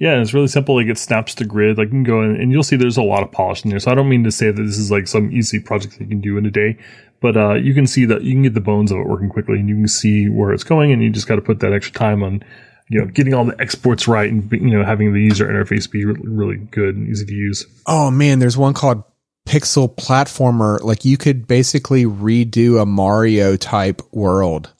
Yeah, it's really simple. Like it snaps to grid. Like you can go in and you'll see there's a lot of polish in there. So I don't mean to say that this is like some easy project that you can do in a day, but uh, you can see that you can get the bones of it working quickly and you can see where it's going and you just got to put that extra time on, you know, getting all the exports right and, you know, having the user interface be really, really good and easy to use. oh man there's one called pixel platformer like you could basically redo a mario type world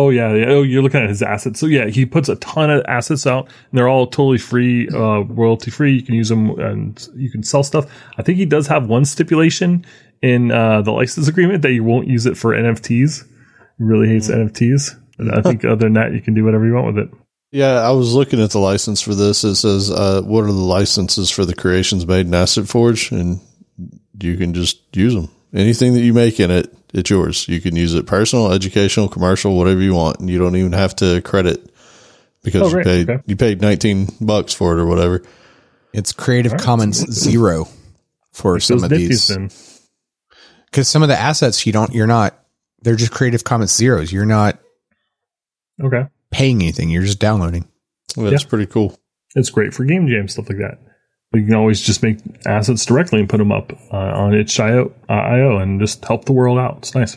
Oh yeah, yeah. Oh, you're looking at his assets. So yeah, he puts a ton of assets out, and they're all totally free, uh, royalty free. You can use them, and you can sell stuff. I think he does have one stipulation in uh, the license agreement that you won't use it for NFTs. He really hates NFTs. But I think [LAUGHS] other than that, you can do whatever you want with it. Yeah, I was looking at the license for this. It says, uh, what are the licenses for the creations made in Asset Forge? And you can just use them. Anything that you make in it, it's yours. You can use it personal, educational, commercial, whatever you want. And you don't even have to credit because Oh, you paid, Okay. you paid 19 bucks for it or whatever. it's creative commons [LAUGHS] zero for some of these because some of the assets you don't you're not they're just creative commons zeros you're not Okay, paying anything you're just downloading That's pretty cool. it's great for game jam stuff like that. You can always just make assets directly and put them up uh, on itch.io uh, IO and just help the world out. It's nice.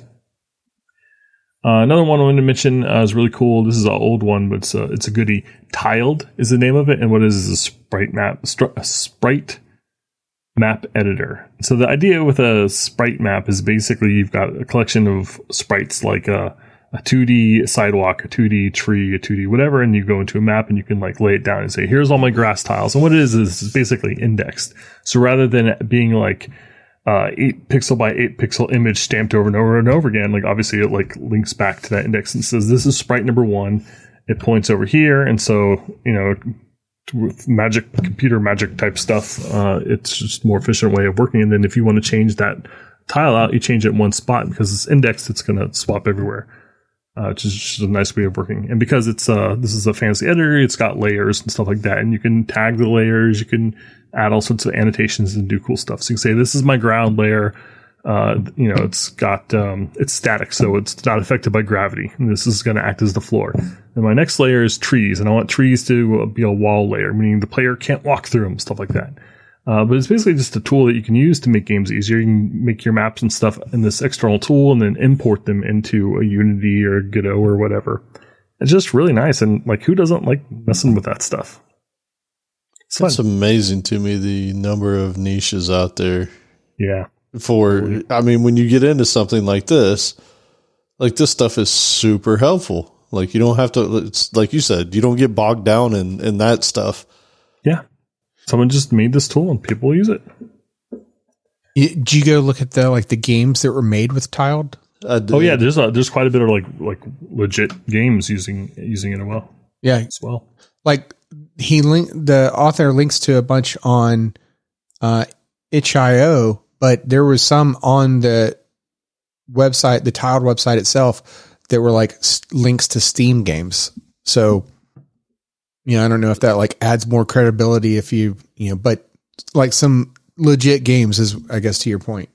Uh, another one I wanted to mention uh, is really cool. This is an old one, but it's a, it's a goodie. Tiled is the name of it, and what is is a sprite map, a sprite map editor. So the idea with a sprite map is basically you've got a collection of sprites like a, a 2D sidewalk, a 2D tree, a 2D whatever, and you go into a map and you can like lay it down and say, here's all my grass tiles. And what it is is basically indexed. So rather than being like uh, eight pixel by eight pixel image stamped over and over and over again. Like obviously it like links back to that index and says this is sprite number one. It points over here, and so you know with magic computer magic type stuff, uh, it's just more efficient way of working. And then if you want to change that tile out, you change it in one spot because it's indexed. It's going to swap everywhere. Uh, which is just a nice way of working. And because it's uh this is a fancy editor, it's got layers and stuff like that, and you can tag the layers, you can add all sorts of annotations and do cool stuff. So you can say this is my ground layer. Uh, you know, it's got um, it's static, so it's not affected by gravity. And this is going to act as the floor. And my next layer is trees, and I want trees to be a wall layer, meaning the player can't walk through them, stuff like that. Uh, but it's basically just a tool that you can use to make games easier. You can make your maps and stuff in this external tool and then import them into a Unity or Godot or whatever. It's just really nice. And like, who doesn't like messing with that stuff? It's amazing to me the number of niches out there yeah. for, I mean, when you get into something like this, like this stuff is super helpful. Like you don't have to, it's like you said, you don't get bogged down in, in that stuff. Yeah. Someone just made this tool and people use it. You- Did you go look at the like the games that were made with tiled? I did- Oh yeah, there's a, there's quite a bit of like like legit games using using it as well Yeah, as well. like he link the author links to a bunch on uh itch.io, but there was some on the website, the tiled website itself, that were like links to Steam games. So, you know, I don't know if that like adds more credibility if you, you know, but like some legit games. Is I guess to your point.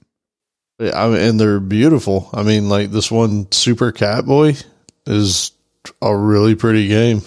Yeah, I mean, and they're beautiful. I mean, like this one, Super Catboy, is a really pretty game.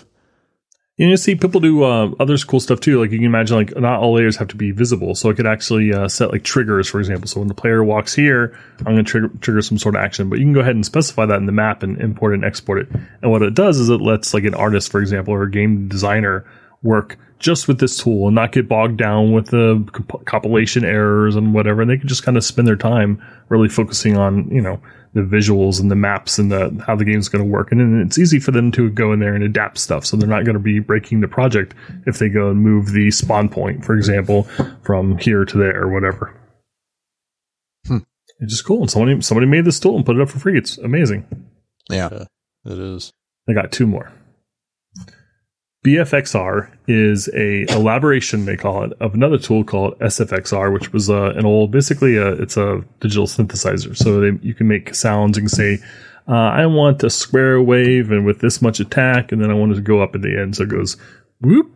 You know, see people do uh, other cool stuff too. Like you can imagine, like not all layers have to be visible, so I could actually uh, set like triggers, for example. So when the player walks here, I'm going to trigger trigger some sort of action. But you can go ahead and specify that in the map and import and export it. And what it does is it lets like an artist, for example, or a game designer work just with this tool and not get bogged down with the comp- compilation errors and whatever. And they can just kind of spend their time really focusing on you know the visuals and the maps and the how the game's going to work. And then it's easy for them to go in there and adapt stuff. So they're not going to be breaking the project if they go and move the spawn point, for example, from here to there or whatever. Hmm. It's just cool. And somebody somebody made this tool and put it up for free. It's amazing. Yeah. It is. I got two more. BFXR is a elaboration they call it of another tool called SFXR, which was uh, an old, basically a, it's a digital synthesizer. So they, you can make sounds and say, uh, I want a square wave and with this much attack, and then I want it to go up at the end. So it goes whoop,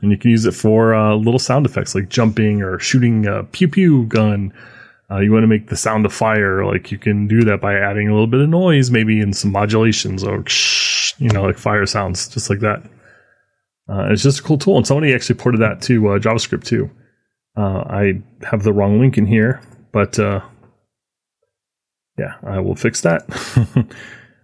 and you can use it for uh, little sound effects like jumping or shooting a pew pew gun. Uh, you want to make the sound of fire, like you can do that by adding a little bit of noise, maybe in some modulations or you know, like fire sounds, just like that. Uh, it's just a cool tool, and somebody actually ported that to uh, JavaScript too. Uh, I have the wrong link in here, but uh, yeah, I will fix that.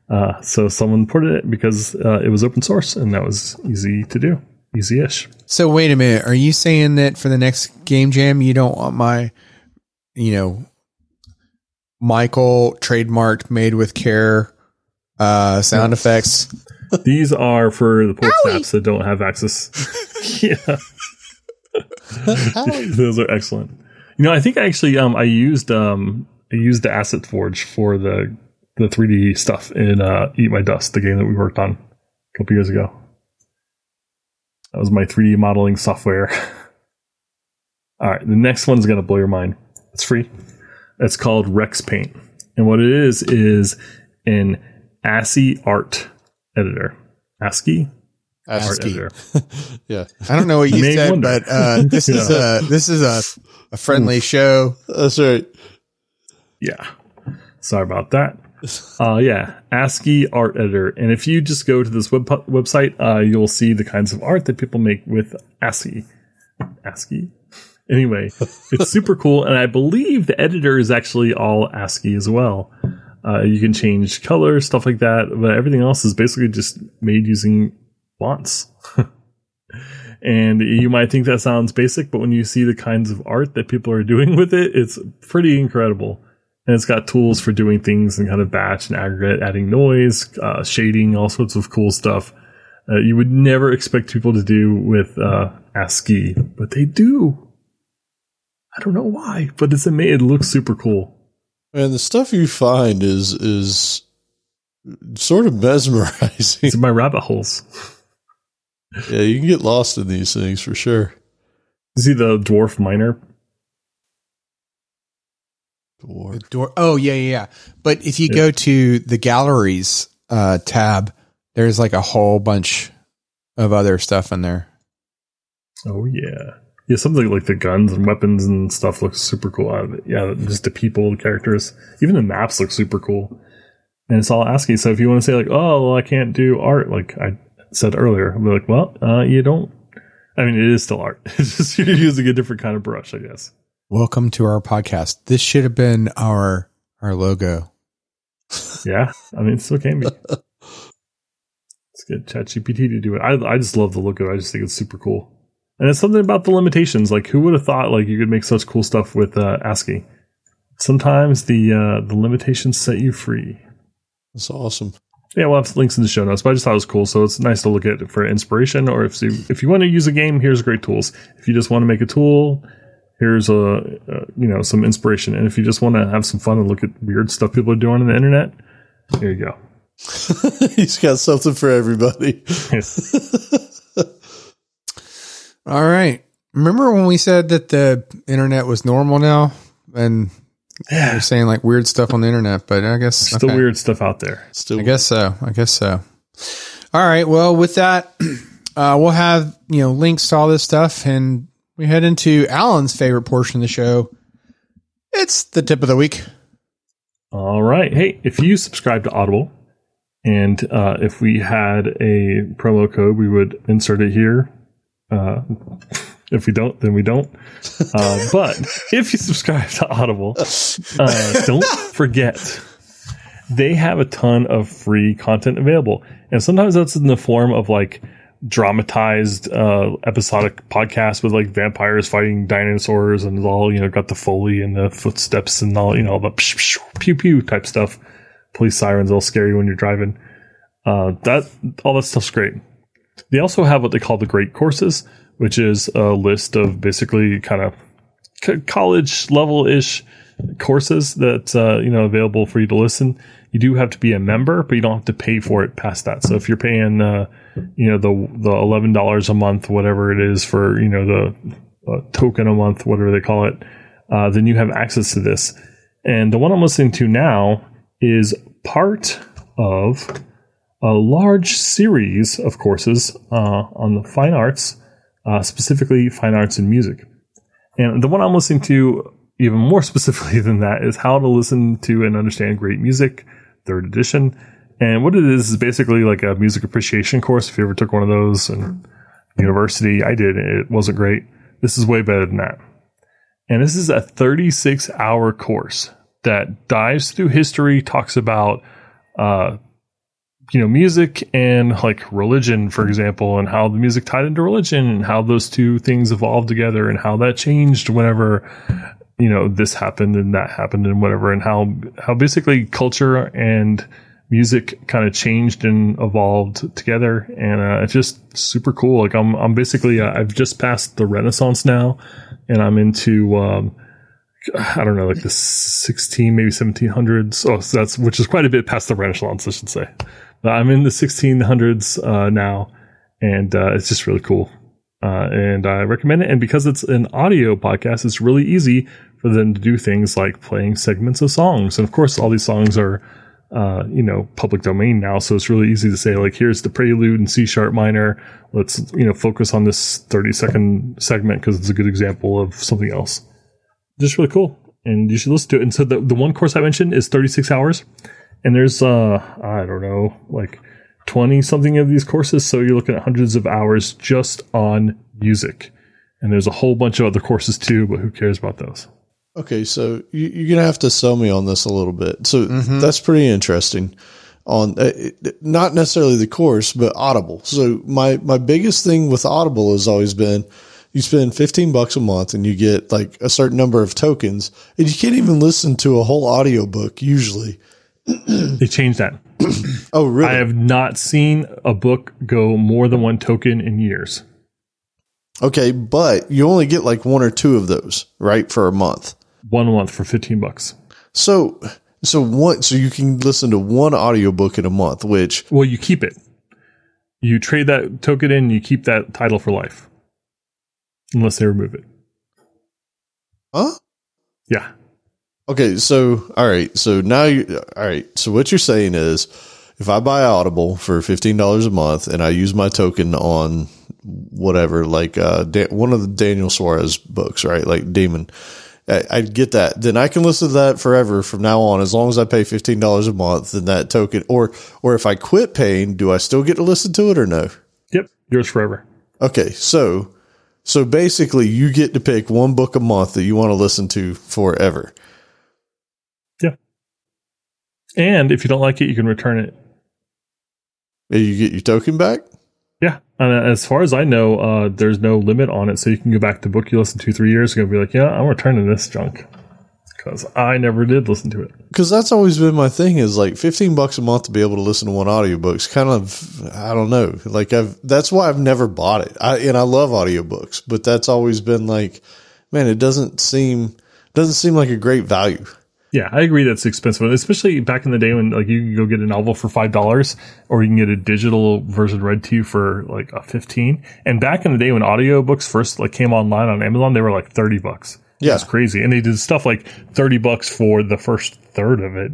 [LAUGHS] So someone ported it because it was open source, and that was easy to do, easy-ish. So wait a minute. Are you saying that for the next game jam, you don't want my, you know, Michael trademarked, made with care, uh, sound effects? These are for the port snaps that don't have access. [LAUGHS] yeah. [LAUGHS] Those are excellent. You know, I think I actually um I used um I used the Asset Forge for the the 3D stuff in uh, Eat My Dust, the game that we worked on a couple years ago. That was my 3D modeling software. [LAUGHS] All right, the next one's gonna blow your mind. It's free. It's called REXPaint, and what it is is an ASCII art editor. ASCII art editor. [LAUGHS] Yeah. I don't know what you said, wonder. but uh, [LAUGHS] this is a this is a, a friendly show. That's right. Yeah. Sorry about that. Uh, yeah, ASCII art editor. And if you just go to this web website, uh, you'll see the kinds of art that people make with ASCII. ASCII. Anyway, it's super cool, and I believe the editor is actually all ASCII as well. Uh, you can change color, stuff like that, but everything else is basically just made using fonts. [LAUGHS] and you might think that sounds basic, but when you see the kinds of art that people are doing [LAUGHS] with it, it's pretty incredible. And it's got tools for doing things and kind of batch and aggregate, adding noise, uh, shading, all sorts of cool stuff. Uh, you would never expect people to do with uh, ASCII, but they do. I don't know why, but it's amazing. It looks super cool. And the stuff you find is is sort of [LAUGHS] mesmerizing. It's my rabbit holes. yeah, you can get lost in these things for sure. You see the dwarf miner? Dwarf. Door. Oh yeah, yeah, yeah. But if you go to the galleries uh, tab, there's like a whole bunch of other stuff in there. Oh yeah, yeah. Something like the guns and weapons and stuff looks super cool out of it. Yeah, just the people, the characters, even the maps look super cool. And it's all ASCII. So if you want to say like, oh, well, I can't do art, like I said earlier, I'm like, well, uh, you don't. I mean, it is still art. [LAUGHS] It's just you're using a different kind of brush, I guess. Welcome to our podcast. This should have been our our logo. [LAUGHS] Yeah, I mean, it still can be. [LAUGHS] Let's get ChatGPT to do it. I I just love the look of it. I just think it's super cool. And it's something about the limitations. Like, who would have thought like you could make such cool stuff with uh, ASCII? Sometimes the uh, the limitations set you free. That's awesome. Yeah, we'll have links in the show notes, but I just thought it was cool. So it's nice to look at for inspiration. Or if you, if you want to use a game, here's great tools. If you just want to make a tool, here's a, a you know some inspiration. And if you just want to have some fun and look at weird stuff people are doing on the internet, here you go. [LAUGHS] He's got something for everybody. [LAUGHS] [LAUGHS] All right. Remember when we said that the internet was normal now, and Yeah, you're saying like weird stuff on the internet, but I guess still okay. weird stuff out there. Still, I guess so. I guess so. All right. Well, with that, [CLEARS THROAT] uh, we'll have you know links to all this stuff, and we head into Allen's favorite portion of the show. It's the tip of the week. All right. Hey, if you subscribe to Audible, and uh, if we had a promo code, we would insert it here. Uh, if we don't, then we don't. Uh, [LAUGHS] but if you subscribe to Audible, uh, don't forget they have a ton of free content available, and sometimes that's in the form of like dramatized uh, episodic podcasts with like vampires fighting dinosaurs and all you know got the foley and the footsteps and all you know the psh, psh, pew pew type stuff. Police sirens all scary when you're driving. Uh, that all that stuff's great they also have what they call the great courses which is a list of basically kind of college level ish courses that uh, you know available for you to listen you do have to be a member but you don't have to pay for it past that so if you're paying uh, you know the the eleven dollars a month, whatever it is for you know the uh, token a month, whatever they call it, uh, then you have access to this. And the one I'm listening to now is part of a large series of courses uh, on the fine arts, uh, specifically fine arts and music. And the one I'm listening to, even more [LAUGHS] specifically than that, is how to listen to and understand great music, third edition. And what it is is basically like a music appreciation course. If you ever took one of those in university, I did. It wasn't great. This is way better than that. And this is a 36 hour course that dives through history, talks about, uh, you know, music and like religion, for example, and how the music tied into religion and how those two things evolved together and how that changed whenever, you know, this happened and that happened and whatever, and how, how basically culture and, music kind of changed and evolved together. And uh, it's just super cool. Like i'm i'm basically uh, i've just passed the renaissance now and i'm into um i don't know like the 16 maybe 1700s oh so that's which is quite a bit past the renaissance i should say but i'm in the 1600s uh, now and uh, it's just really cool uh, and i recommend it and because it's an audio podcast it's really easy for them to do things like playing segments of songs and of course all these songs are uh, you know, public domain now. So it's really easy to say, like, here's the prelude in C sharp minor. Let's, you know, focus on this 30 second segment because it's a good example of something else. Just really cool. And you should listen to it. And so the, the one course I mentioned is 36 hours. And there's, uh, I don't know, like 20 something of these courses. So you're looking at hundreds of hours just on music. And there's a whole bunch of other courses too, but who cares about those? Okay, so you, you're gonna have to sell me on this a little bit. So that's pretty interesting. On uh, not necessarily the course, but Audible. So my my biggest thing with Audible has always been you spend 15 bucks a month and you get like a certain number of tokens, and you can't even listen to a whole audiobook usually. [CLEARS THROAT] They changed that. [CLEARS THROAT] Oh, really? I have not seen a book go more than one token in years. okay, but you only get like one or two of those, right, for a month. One month for 15 bucks. So so one so you can listen to one audiobook in a month, which Well, you keep it. You trade that token in, you keep that title for life. Unless they remove it. huh? Yeah. Okay, so all right, so now you all right. So what you're saying is, if I buy Audible for fifteen dollars a month and I use my token on whatever, like uh, da- one of the Daniel Suarez books, right? Like Demon, I, I get that. Then I can listen to that forever from now on, as long as I pay fifteen dollars a month. Then that token, or or if I quit paying, do I still get to listen to it or no? Yep. Yours forever. Okay, so so basically, you get to pick one book a month that you want to listen to forever. And if you don't like it, you can return it. And You get your token back. Yeah. And as far as I know, uh, there's no limit on it. So you can go back to book you listened to three years ago and be like, yeah, I'm returning this junk. Because I never did listen to it. because that's always been my thing is like 15 bucks a month to be able to listen to one audiobook's kind of i don't know like i've that's why i've never bought it i and i love audiobooks but that's always been like man it doesn't seem doesn't seem like a great value Yeah, I agree that's expensive, especially back in the day when like you can go get a novel for five dollars, or you can get a digital version read to you for like a fifteen. And back in the day when audiobooks first like came online on Amazon, they were like thirty bucks. Yeah. it's crazy, and they did stuff like thirty bucks for the first third of it,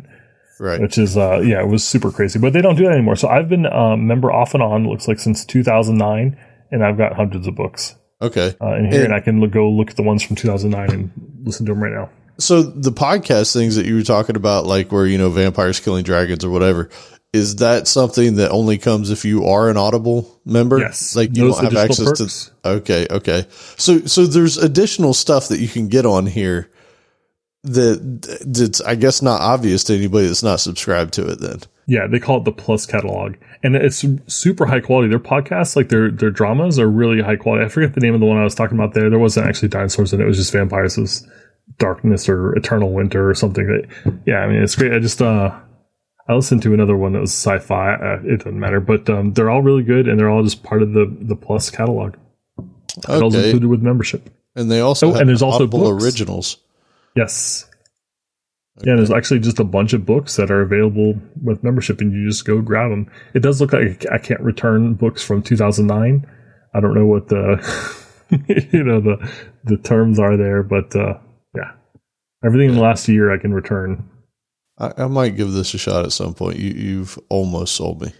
right which is uh yeah, it was super crazy. But they don't do that anymore. So I've been a member off and on looks like since two thousand nine, and I've got hundreds of books. Okay. uh, in here, And- and I can look, go look at the ones from 2009 and listen to them right now. So the podcast things that you were talking about, like where, you know, vampires killing dragons or whatever, is that something that only comes if you are an Audible member? Yes, Like you those don't have access perks. to. Okay. Okay. So, so there's additional stuff that you can get on here that that's, I guess, not obvious to anybody that's not subscribed to it then. Yeah, they call it the Plus catalog, and it's super high quality. Their podcasts, like their their dramas, are really high quality. I forget the name of the one I was talking about there. There wasn't actually dinosaurs in it; it was just vampires. It was Darkness or Eternal Winter or something. That, yeah, I mean it's great. I just uh, I listened to another one that was sci-fi. Uh, it doesn't matter, but um, they're all really good, and they're all just part of the the Plus catalog. It Okay. included with membership. And they also Oh, and there's also books. originals. Yes. Yeah, there's actually just a bunch of books that are available with membership, and you just go grab them. It does look like I can't return books from 2009. I don't know what the [LAUGHS] you know the the terms are there, but uh, everything in the last year I can return. I, I might give this a shot at some point. You, you've almost sold me.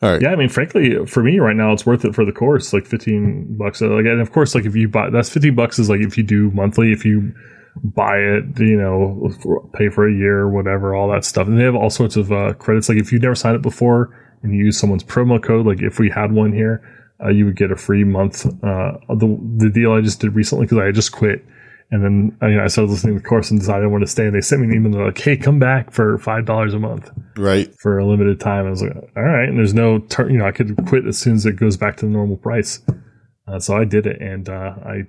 All right. Yeah, I mean, frankly, for me right now, it's worth it for the course, like 15 bucks. Like, and of course, like if you buy, that's 15 bucks is like if you do monthly, if you buy it, you know, for- pay for a year or whatever, all that stuff. And they have all sorts of uh, credits. Like if you've never signed up before and you use someone's promo code, like if we had one here, uh, you would get a free month. Uh, the, the deal I just did recently, because I just quit. And then I, you know, I started listening to the course and decided I wanted to stay. And they sent me an email. They're like, hey, come back for $5 a month Right. for a limited time. I was like, all right. And there's no, tur you know, I could quit as soon as it goes back to the normal price. Uh, so I did it, and uh, I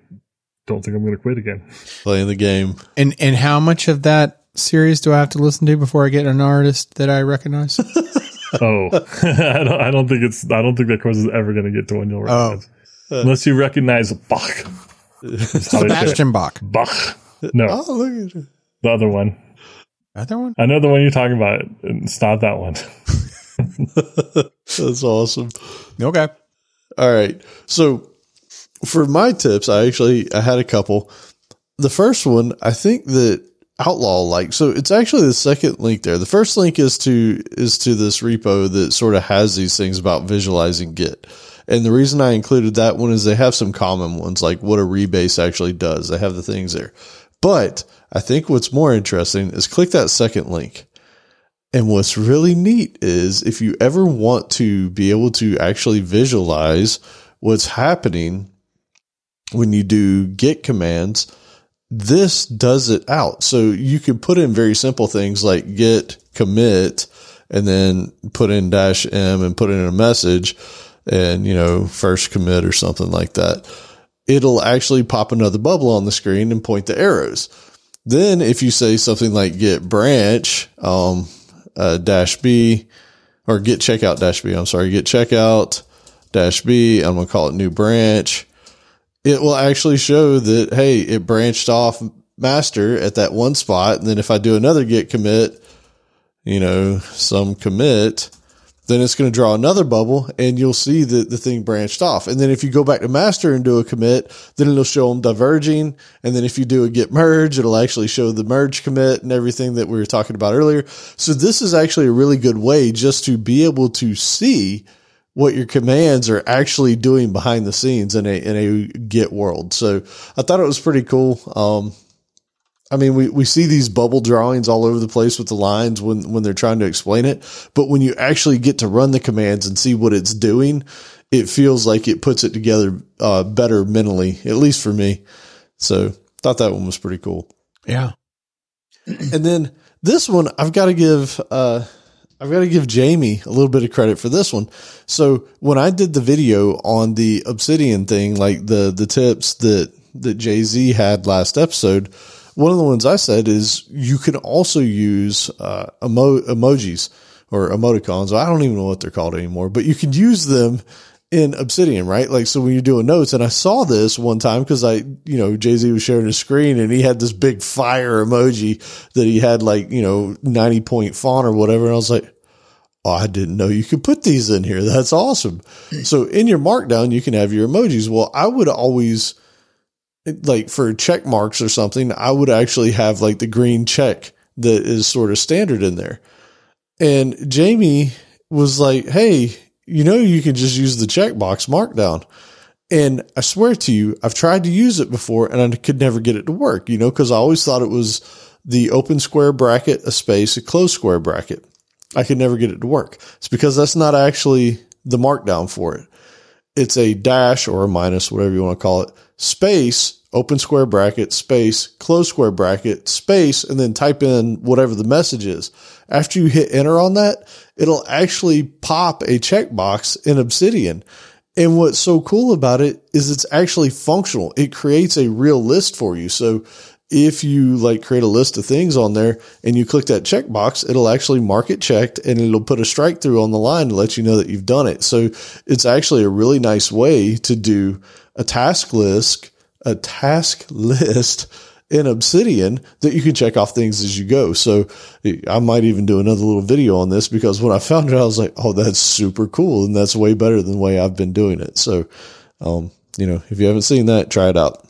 don't think I'm going to quit again. Playing the game. And and how much of that series do I have to listen to before I get an artist that I recognize? [LAUGHS] Oh, [LAUGHS] I don't. I don't think it's. I don't think that course is ever going to get to one you'll recognize, unless you recognize Bach. That's how they say it. Sebastian Bach. Bach. No, Oh, look at it. the other one. Other one? I know the one you're talking about. It's not that one. [LAUGHS] That's awesome. Okay. All right. So for my tips, I actually I had a couple. The first one, I think that Outlaw like so it's actually the second link there. The first link is to is to this repo that sort of has these things about visualizing Git. And the reason I included that one is they have some common ones like what a rebase actually does. They have the things there. But I think what's more interesting is click that second link. And what's really neat is if you ever want to be able to actually visualize what's happening when you do git commands, this does it out. So you can put in very simple things like git commit and then put in dash m and put in a message and, you know, first commit or something like that. It'll actually pop another bubble on the screen and point the arrows. Then if you say something like git branch, um, uh, dash B or git checkout dash B. I'm sorry, git checkout dash B. I'm going to call it new branch. It will actually show that, hey, it branched off master at that one spot. And then if I do another git commit, you know, some commit, then it's going to draw another bubble and you'll see that the thing branched off. And then if you go back to master and do a commit, then it'll show them diverging. And then if you do a git merge, it'll actually show the merge commit and everything that we were talking about earlier. So this is actually a really good way just to be able to see what your commands are actually doing behind the scenes in a, in a git world. So I thought it was pretty cool. Um, I mean, we, we see these bubble drawings all over the place with the lines when, when they're trying to explain it. But when you actually get to run the commands and see what it's doing, it feels like it puts it together uh, better mentally, at least for me. So thought that one was pretty cool. Yeah. [CLEARS THROAT] And then this one, I've got to give, uh, I've got to give Jamie a little bit of credit for this one. So when I did the video on the Obsidian thing, like the, the tips that, that JZ had last episode, one of the ones I said is you can also use, uh, emo- emojis or emoticons. I don't even know what they're called anymore, but you can use them in Obsidian, right? Like, so when you're doing notes, and I saw this one time because I, you know, JZ was sharing his screen and he had this big fire emoji that he had like, you know, 90 point font or whatever. And I was like, oh, I didn't know you could put these in here. That's awesome. So in your markdown, you can have your emojis. Well, I would always, like for check marks or something, I would actually have like the green check that is sort of standard in there. And Jamie was like, Hey, you know, you can just use the checkbox markdown. And I swear to you, I've tried to use it before and I could never get it to work, you know, because I always thought it was the open square bracket, a space, a closed square bracket. I could never get it to work. It's because that's not actually the markdown for it. It's a dash or a minus, whatever you want to call it, space, open square bracket, space, close square bracket, space, and then type in whatever the message is. After you hit enter on that, it'll actually pop a checkbox in Obsidian. And what's so cool about it is it's actually functional. It creates a real list for you. So if you like create a list of things on there and you click that checkbox, it'll actually mark it checked and it'll put a strike through on the line to let you know that you've done it. So it's actually a really nice way to do a task list, a task list in Obsidian that you can check off things as you go. So I might even do another little video on this because when I found it, I was like, Oh, that's super cool. And that's way better than the way I've been doing it. So, um, you know, if you haven't seen that, try it out.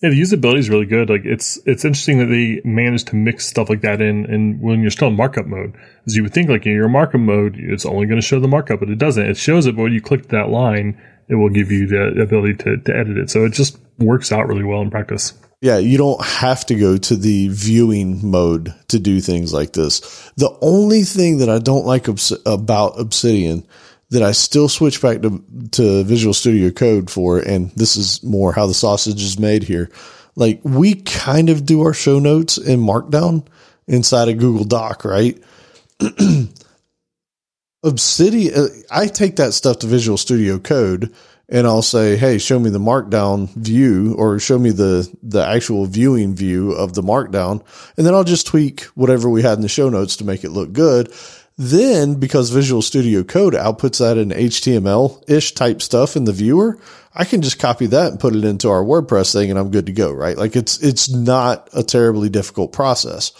Yeah, the usability is really good. Like it's it's interesting that they managed to mix stuff like that in, and when you're still in markup mode, as you would think, like in your markup mode, it's only going to show the markup, but it doesn't. It shows it, but when you click that line, it will give you the ability to, to edit it. So it just works out really well in practice. Yeah, you don't have to go to the viewing mode to do things like this. The only thing that I don't like obs- about Obsidian that I still switch back to, to Visual Studio Code for, and this is more how the sausage is made here. Like we kind of do our show notes in Markdown inside of Google Doc, right? [CLEARS THROAT] Obsidian, uh, I take that stuff to Visual Studio Code and I'll say, Hey, show me the markdown view or show me the, the actual viewing view of the markdown. And then I'll just tweak whatever we had in the show notes to make it look good. Then, because Visual Studio Code outputs that in HTML ish type stuff in the viewer, I can just copy that and put it into our WordPress thing and I'm good to go, right? Like it's, it's not a terribly difficult process.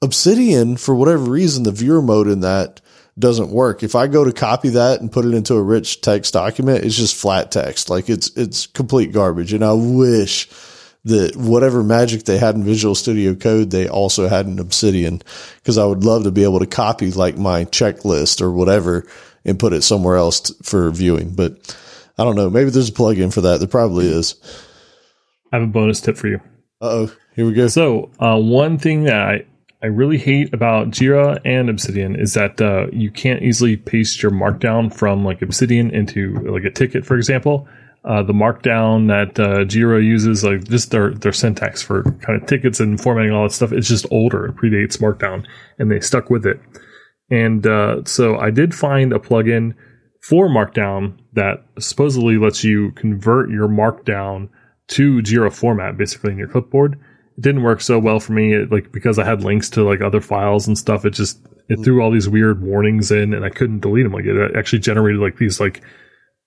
Obsidian, for whatever reason, the viewer mode in that doesn't work. If I go to copy that and put it into a rich text document, it's just flat text. Like it's, it's complete garbage. And I wish that whatever magic they had in Visual Studio Code, they also had in Obsidian because I would love to be able to copy like my checklist or whatever and put it somewhere else t- for viewing. But I don't know. Maybe there's a plugin for that. There probably is. I have a bonus tip for you. Uh oh. Here we go. So, uh, one thing that I, I really hate about Jira and Obsidian is that uh, you can't easily paste your markdown from like Obsidian into like a ticket, for example uh, the markdown that uh, Jira uses, like just their their syntax for kind of tickets and formatting all that stuff, it's just older. It predates Markdown, and they stuck with it. And uh, so I did find a plugin for Markdown that supposedly lets you convert your Markdown to Jira format, basically in your clipboard. Didn't work so well for me, it, like because I had links to like other files and stuff. It just it threw all these weird warnings in, and I couldn't delete them. Like it actually generated like these like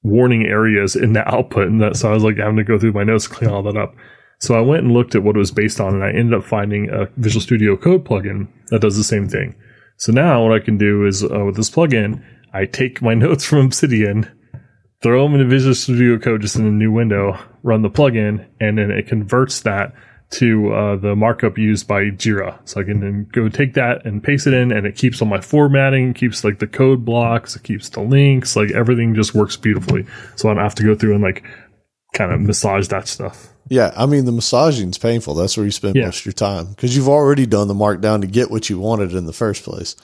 warning areas in the output. And that, so I was like having to go through my notes, clean all that up. So I went and looked at what it was based on and I ended up finding a Visual Studio Code plugin that does the same thing. So now what I can do is uh, with this plugin, I take my [LAUGHS] notes from Obsidian, throw them into Visual Studio Code just in a new window, run the plugin, and then it converts that to uh, the markup used by Jira. So I can then go take that and paste it in, and it keeps all my formatting, keeps like the code blocks, it keeps the links, like everything just works beautifully. So I don't have to go through and like kind of massage that stuff. Yeah, I mean the massaging's painful. That's where you spend Yeah. most of your time because you've already done the markdown to get what you wanted in the first place.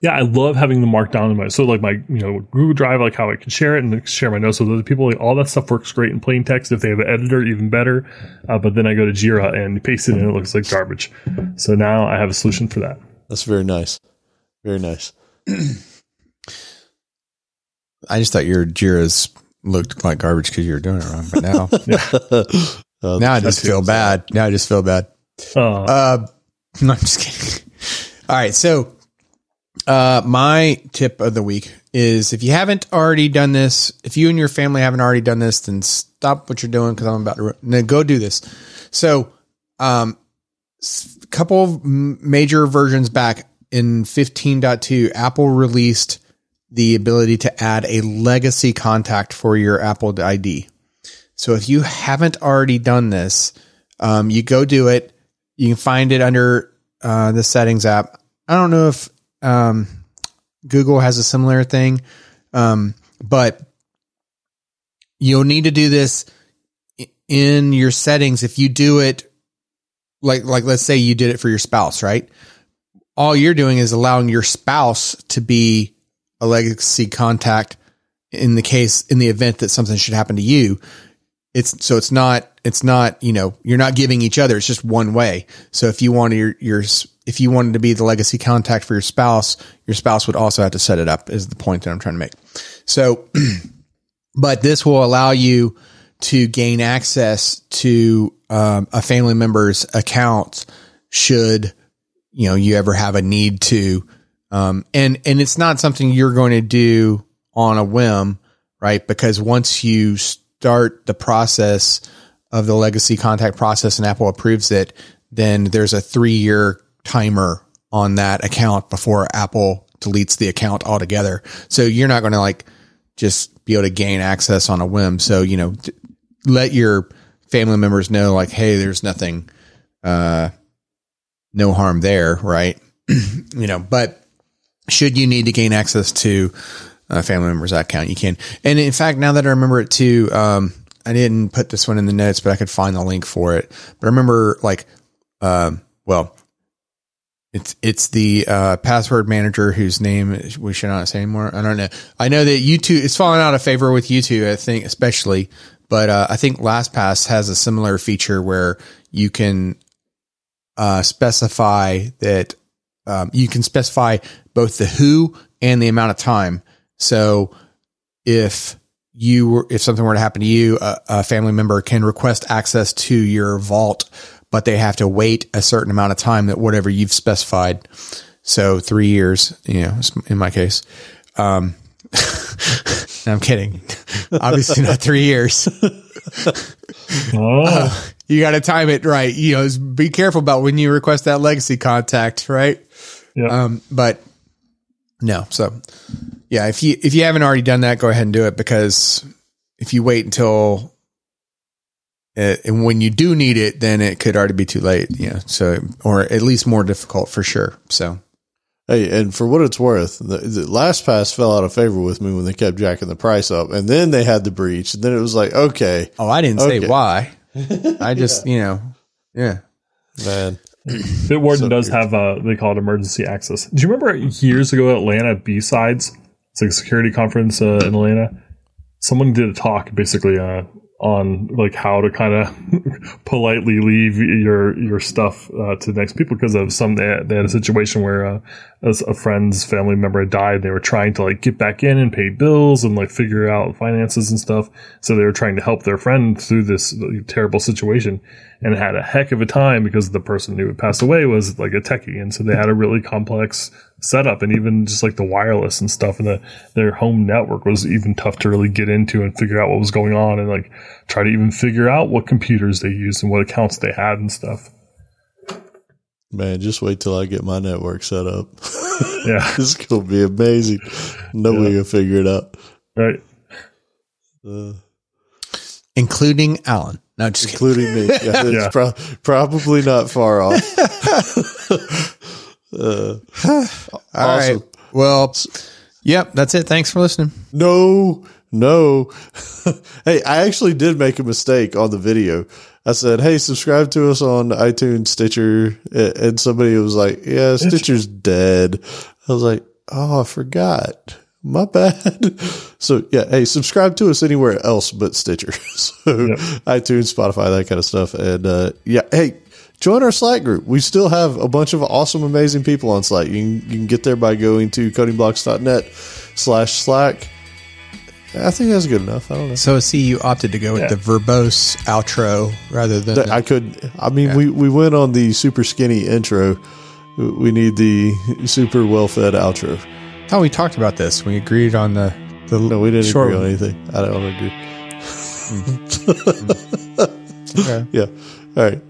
Yeah, I love having the markdown in my so like my you know Google Drive, like how I can share it and share my notes with other people. Like all that stuff works great in plain text. If they have an editor, even better. Uh, but then I go to Jira and paste it in, and it looks like garbage. So now I have a solution for that. That's very nice. Very nice. [CLEARS THROAT] I just thought your Jira's looked like garbage because you were doing it wrong. But now, [LAUGHS] [LAUGHS] Uh, now I just feel bad. Now I just feel bad. Uh, Uh, [LAUGHS] no, I'm just kidding. All right. So, uh, my tip of the week is if you haven't already done this, if you and your family haven't already done this, then stop what you're doing because I'm about to then go do this. So, um, a couple of major versions back in 15.2, Apple released the ability to add a legacy contact for your Apple ID. So if you haven't already done this, um, you go do it. You can find it under uh, the settings app. I don't know if um, Google has a similar thing, um, but you'll need to do this in your settings. If you do it, like, like, let's say you did it for your spouse, right? All you're doing is allowing your spouse to be a legacy contact in the case, in the event that something should happen to you. It's so it's not, it's not, you know, you're not giving each other. It's just one way. So if you wanted your, your, if you wanted to be the legacy contact for your spouse, your spouse would also have to set it up is the point that I'm trying to make. So, [CLEARS THROAT] but this will allow you to gain access to um, a family member's account should you know you ever have a need to um, and and it's not something you're going to do on a whim right because once you start the process of the legacy contact process and apple approves it then there's a three year timer on that account before apple deletes the account altogether so you're not going to like just be able to gain access on a whim. So, you know, let your family members know like, Hey, there's nothing, uh, no harm there. Right. [CLEARS THROAT] you know, but should you need to gain access to a family member's account, you can. And in fact, now that I remember it too, um, I didn't put this one in the notes, but I could find the link for it. But I remember like, um, well, it's it's the uh, password manager whose name we should not say anymore. I don't know. I know that YouTube it's fallen out of favor with YouTube. I think especially, but uh, I think LastPass has a similar feature where you can uh, specify that um, you can specify both the who and the amount of time. So if you were, if something were to happen to you, a, a family member can request access to your vault, but they have to wait a certain amount of time that whatever you've specified. So three years, you know, in my case. Um, [LAUGHS] I'm kidding. [LAUGHS] Obviously not three years. [LAUGHS] Oh, You got to time it right. You know, be careful about when you request that legacy contact, right? yeah. Um, but no. So yeah, if you if you haven't already done that, go ahead and do it because if you wait until uh, and when you do need it, then it could already be too late. You know, so or at least more difficult for sure. So Hey, and for what it's worth, the, the LastPass fell out of favor with me when they kept jacking the price up, and then they had the breach, and then it was like, okay, oh, I didn't say why. [LAUGHS] I just you know yeah. man, Bitwarden [CLEARS THROAT] So does weird. have uh they call it emergency access. Do you remember years ago Atlanta BSides? It's like a security conference uh, in Atlanta. Someone did a talk basically uh, on like how to kind of [LAUGHS] politely leave your your stuff uh, to next people because of some they had, they had a situation where uh, a, a friend's family member had died. They were trying to like get back in and pay bills and like figure out finances and stuff. So they were trying to help their friend through this terrible situation and had a heck of a time because the person who had passed away was like a techie. And so they had a really complex setup and even just like the wireless and stuff and the, their home network was even tough to really get into and figure out what was going on and like try to even figure out what computers they used and what accounts they had and stuff. man, just wait till I get my network set up. Yeah. [LAUGHS] this is gonna be amazing. Nobody will figure it out. Right. Uh, Including Allen. No, just kidding. including me. Yeah, [LAUGHS] it's Yeah. pro- probably not far off. [LAUGHS] uh, All right. awesome. Well, yep, that's it. Thanks for listening. No, no. [LAUGHS] hey, I actually did make a mistake on the video. I said, "Hey, subscribe to us on iTunes, Stitcher," and somebody was like, "Yeah, Stitcher's dead." I was like, "Oh, I forgot. My [LAUGHS] bad." So yeah, hey, subscribe to us anywhere else but Stitcher. [LAUGHS] so Yep. iTunes, Spotify, that kind of stuff, and uh, yeah, hey. Join our Slack group. We still have a bunch of awesome, amazing people on Slack. You can, you can get there by going to codingblocks.net slash Slack. I think that's good enough. I don't know. So, see, you opted to go with Yeah. the verbose outro rather than. That- I could. I mean, we we went on the super skinny intro. We need the super well fed outro. oh, we talked about this. We agreed on the. the No, we didn't short agree on anything. I don't agree. Okay. Hmm. [LAUGHS] Hmm. Yeah. All right.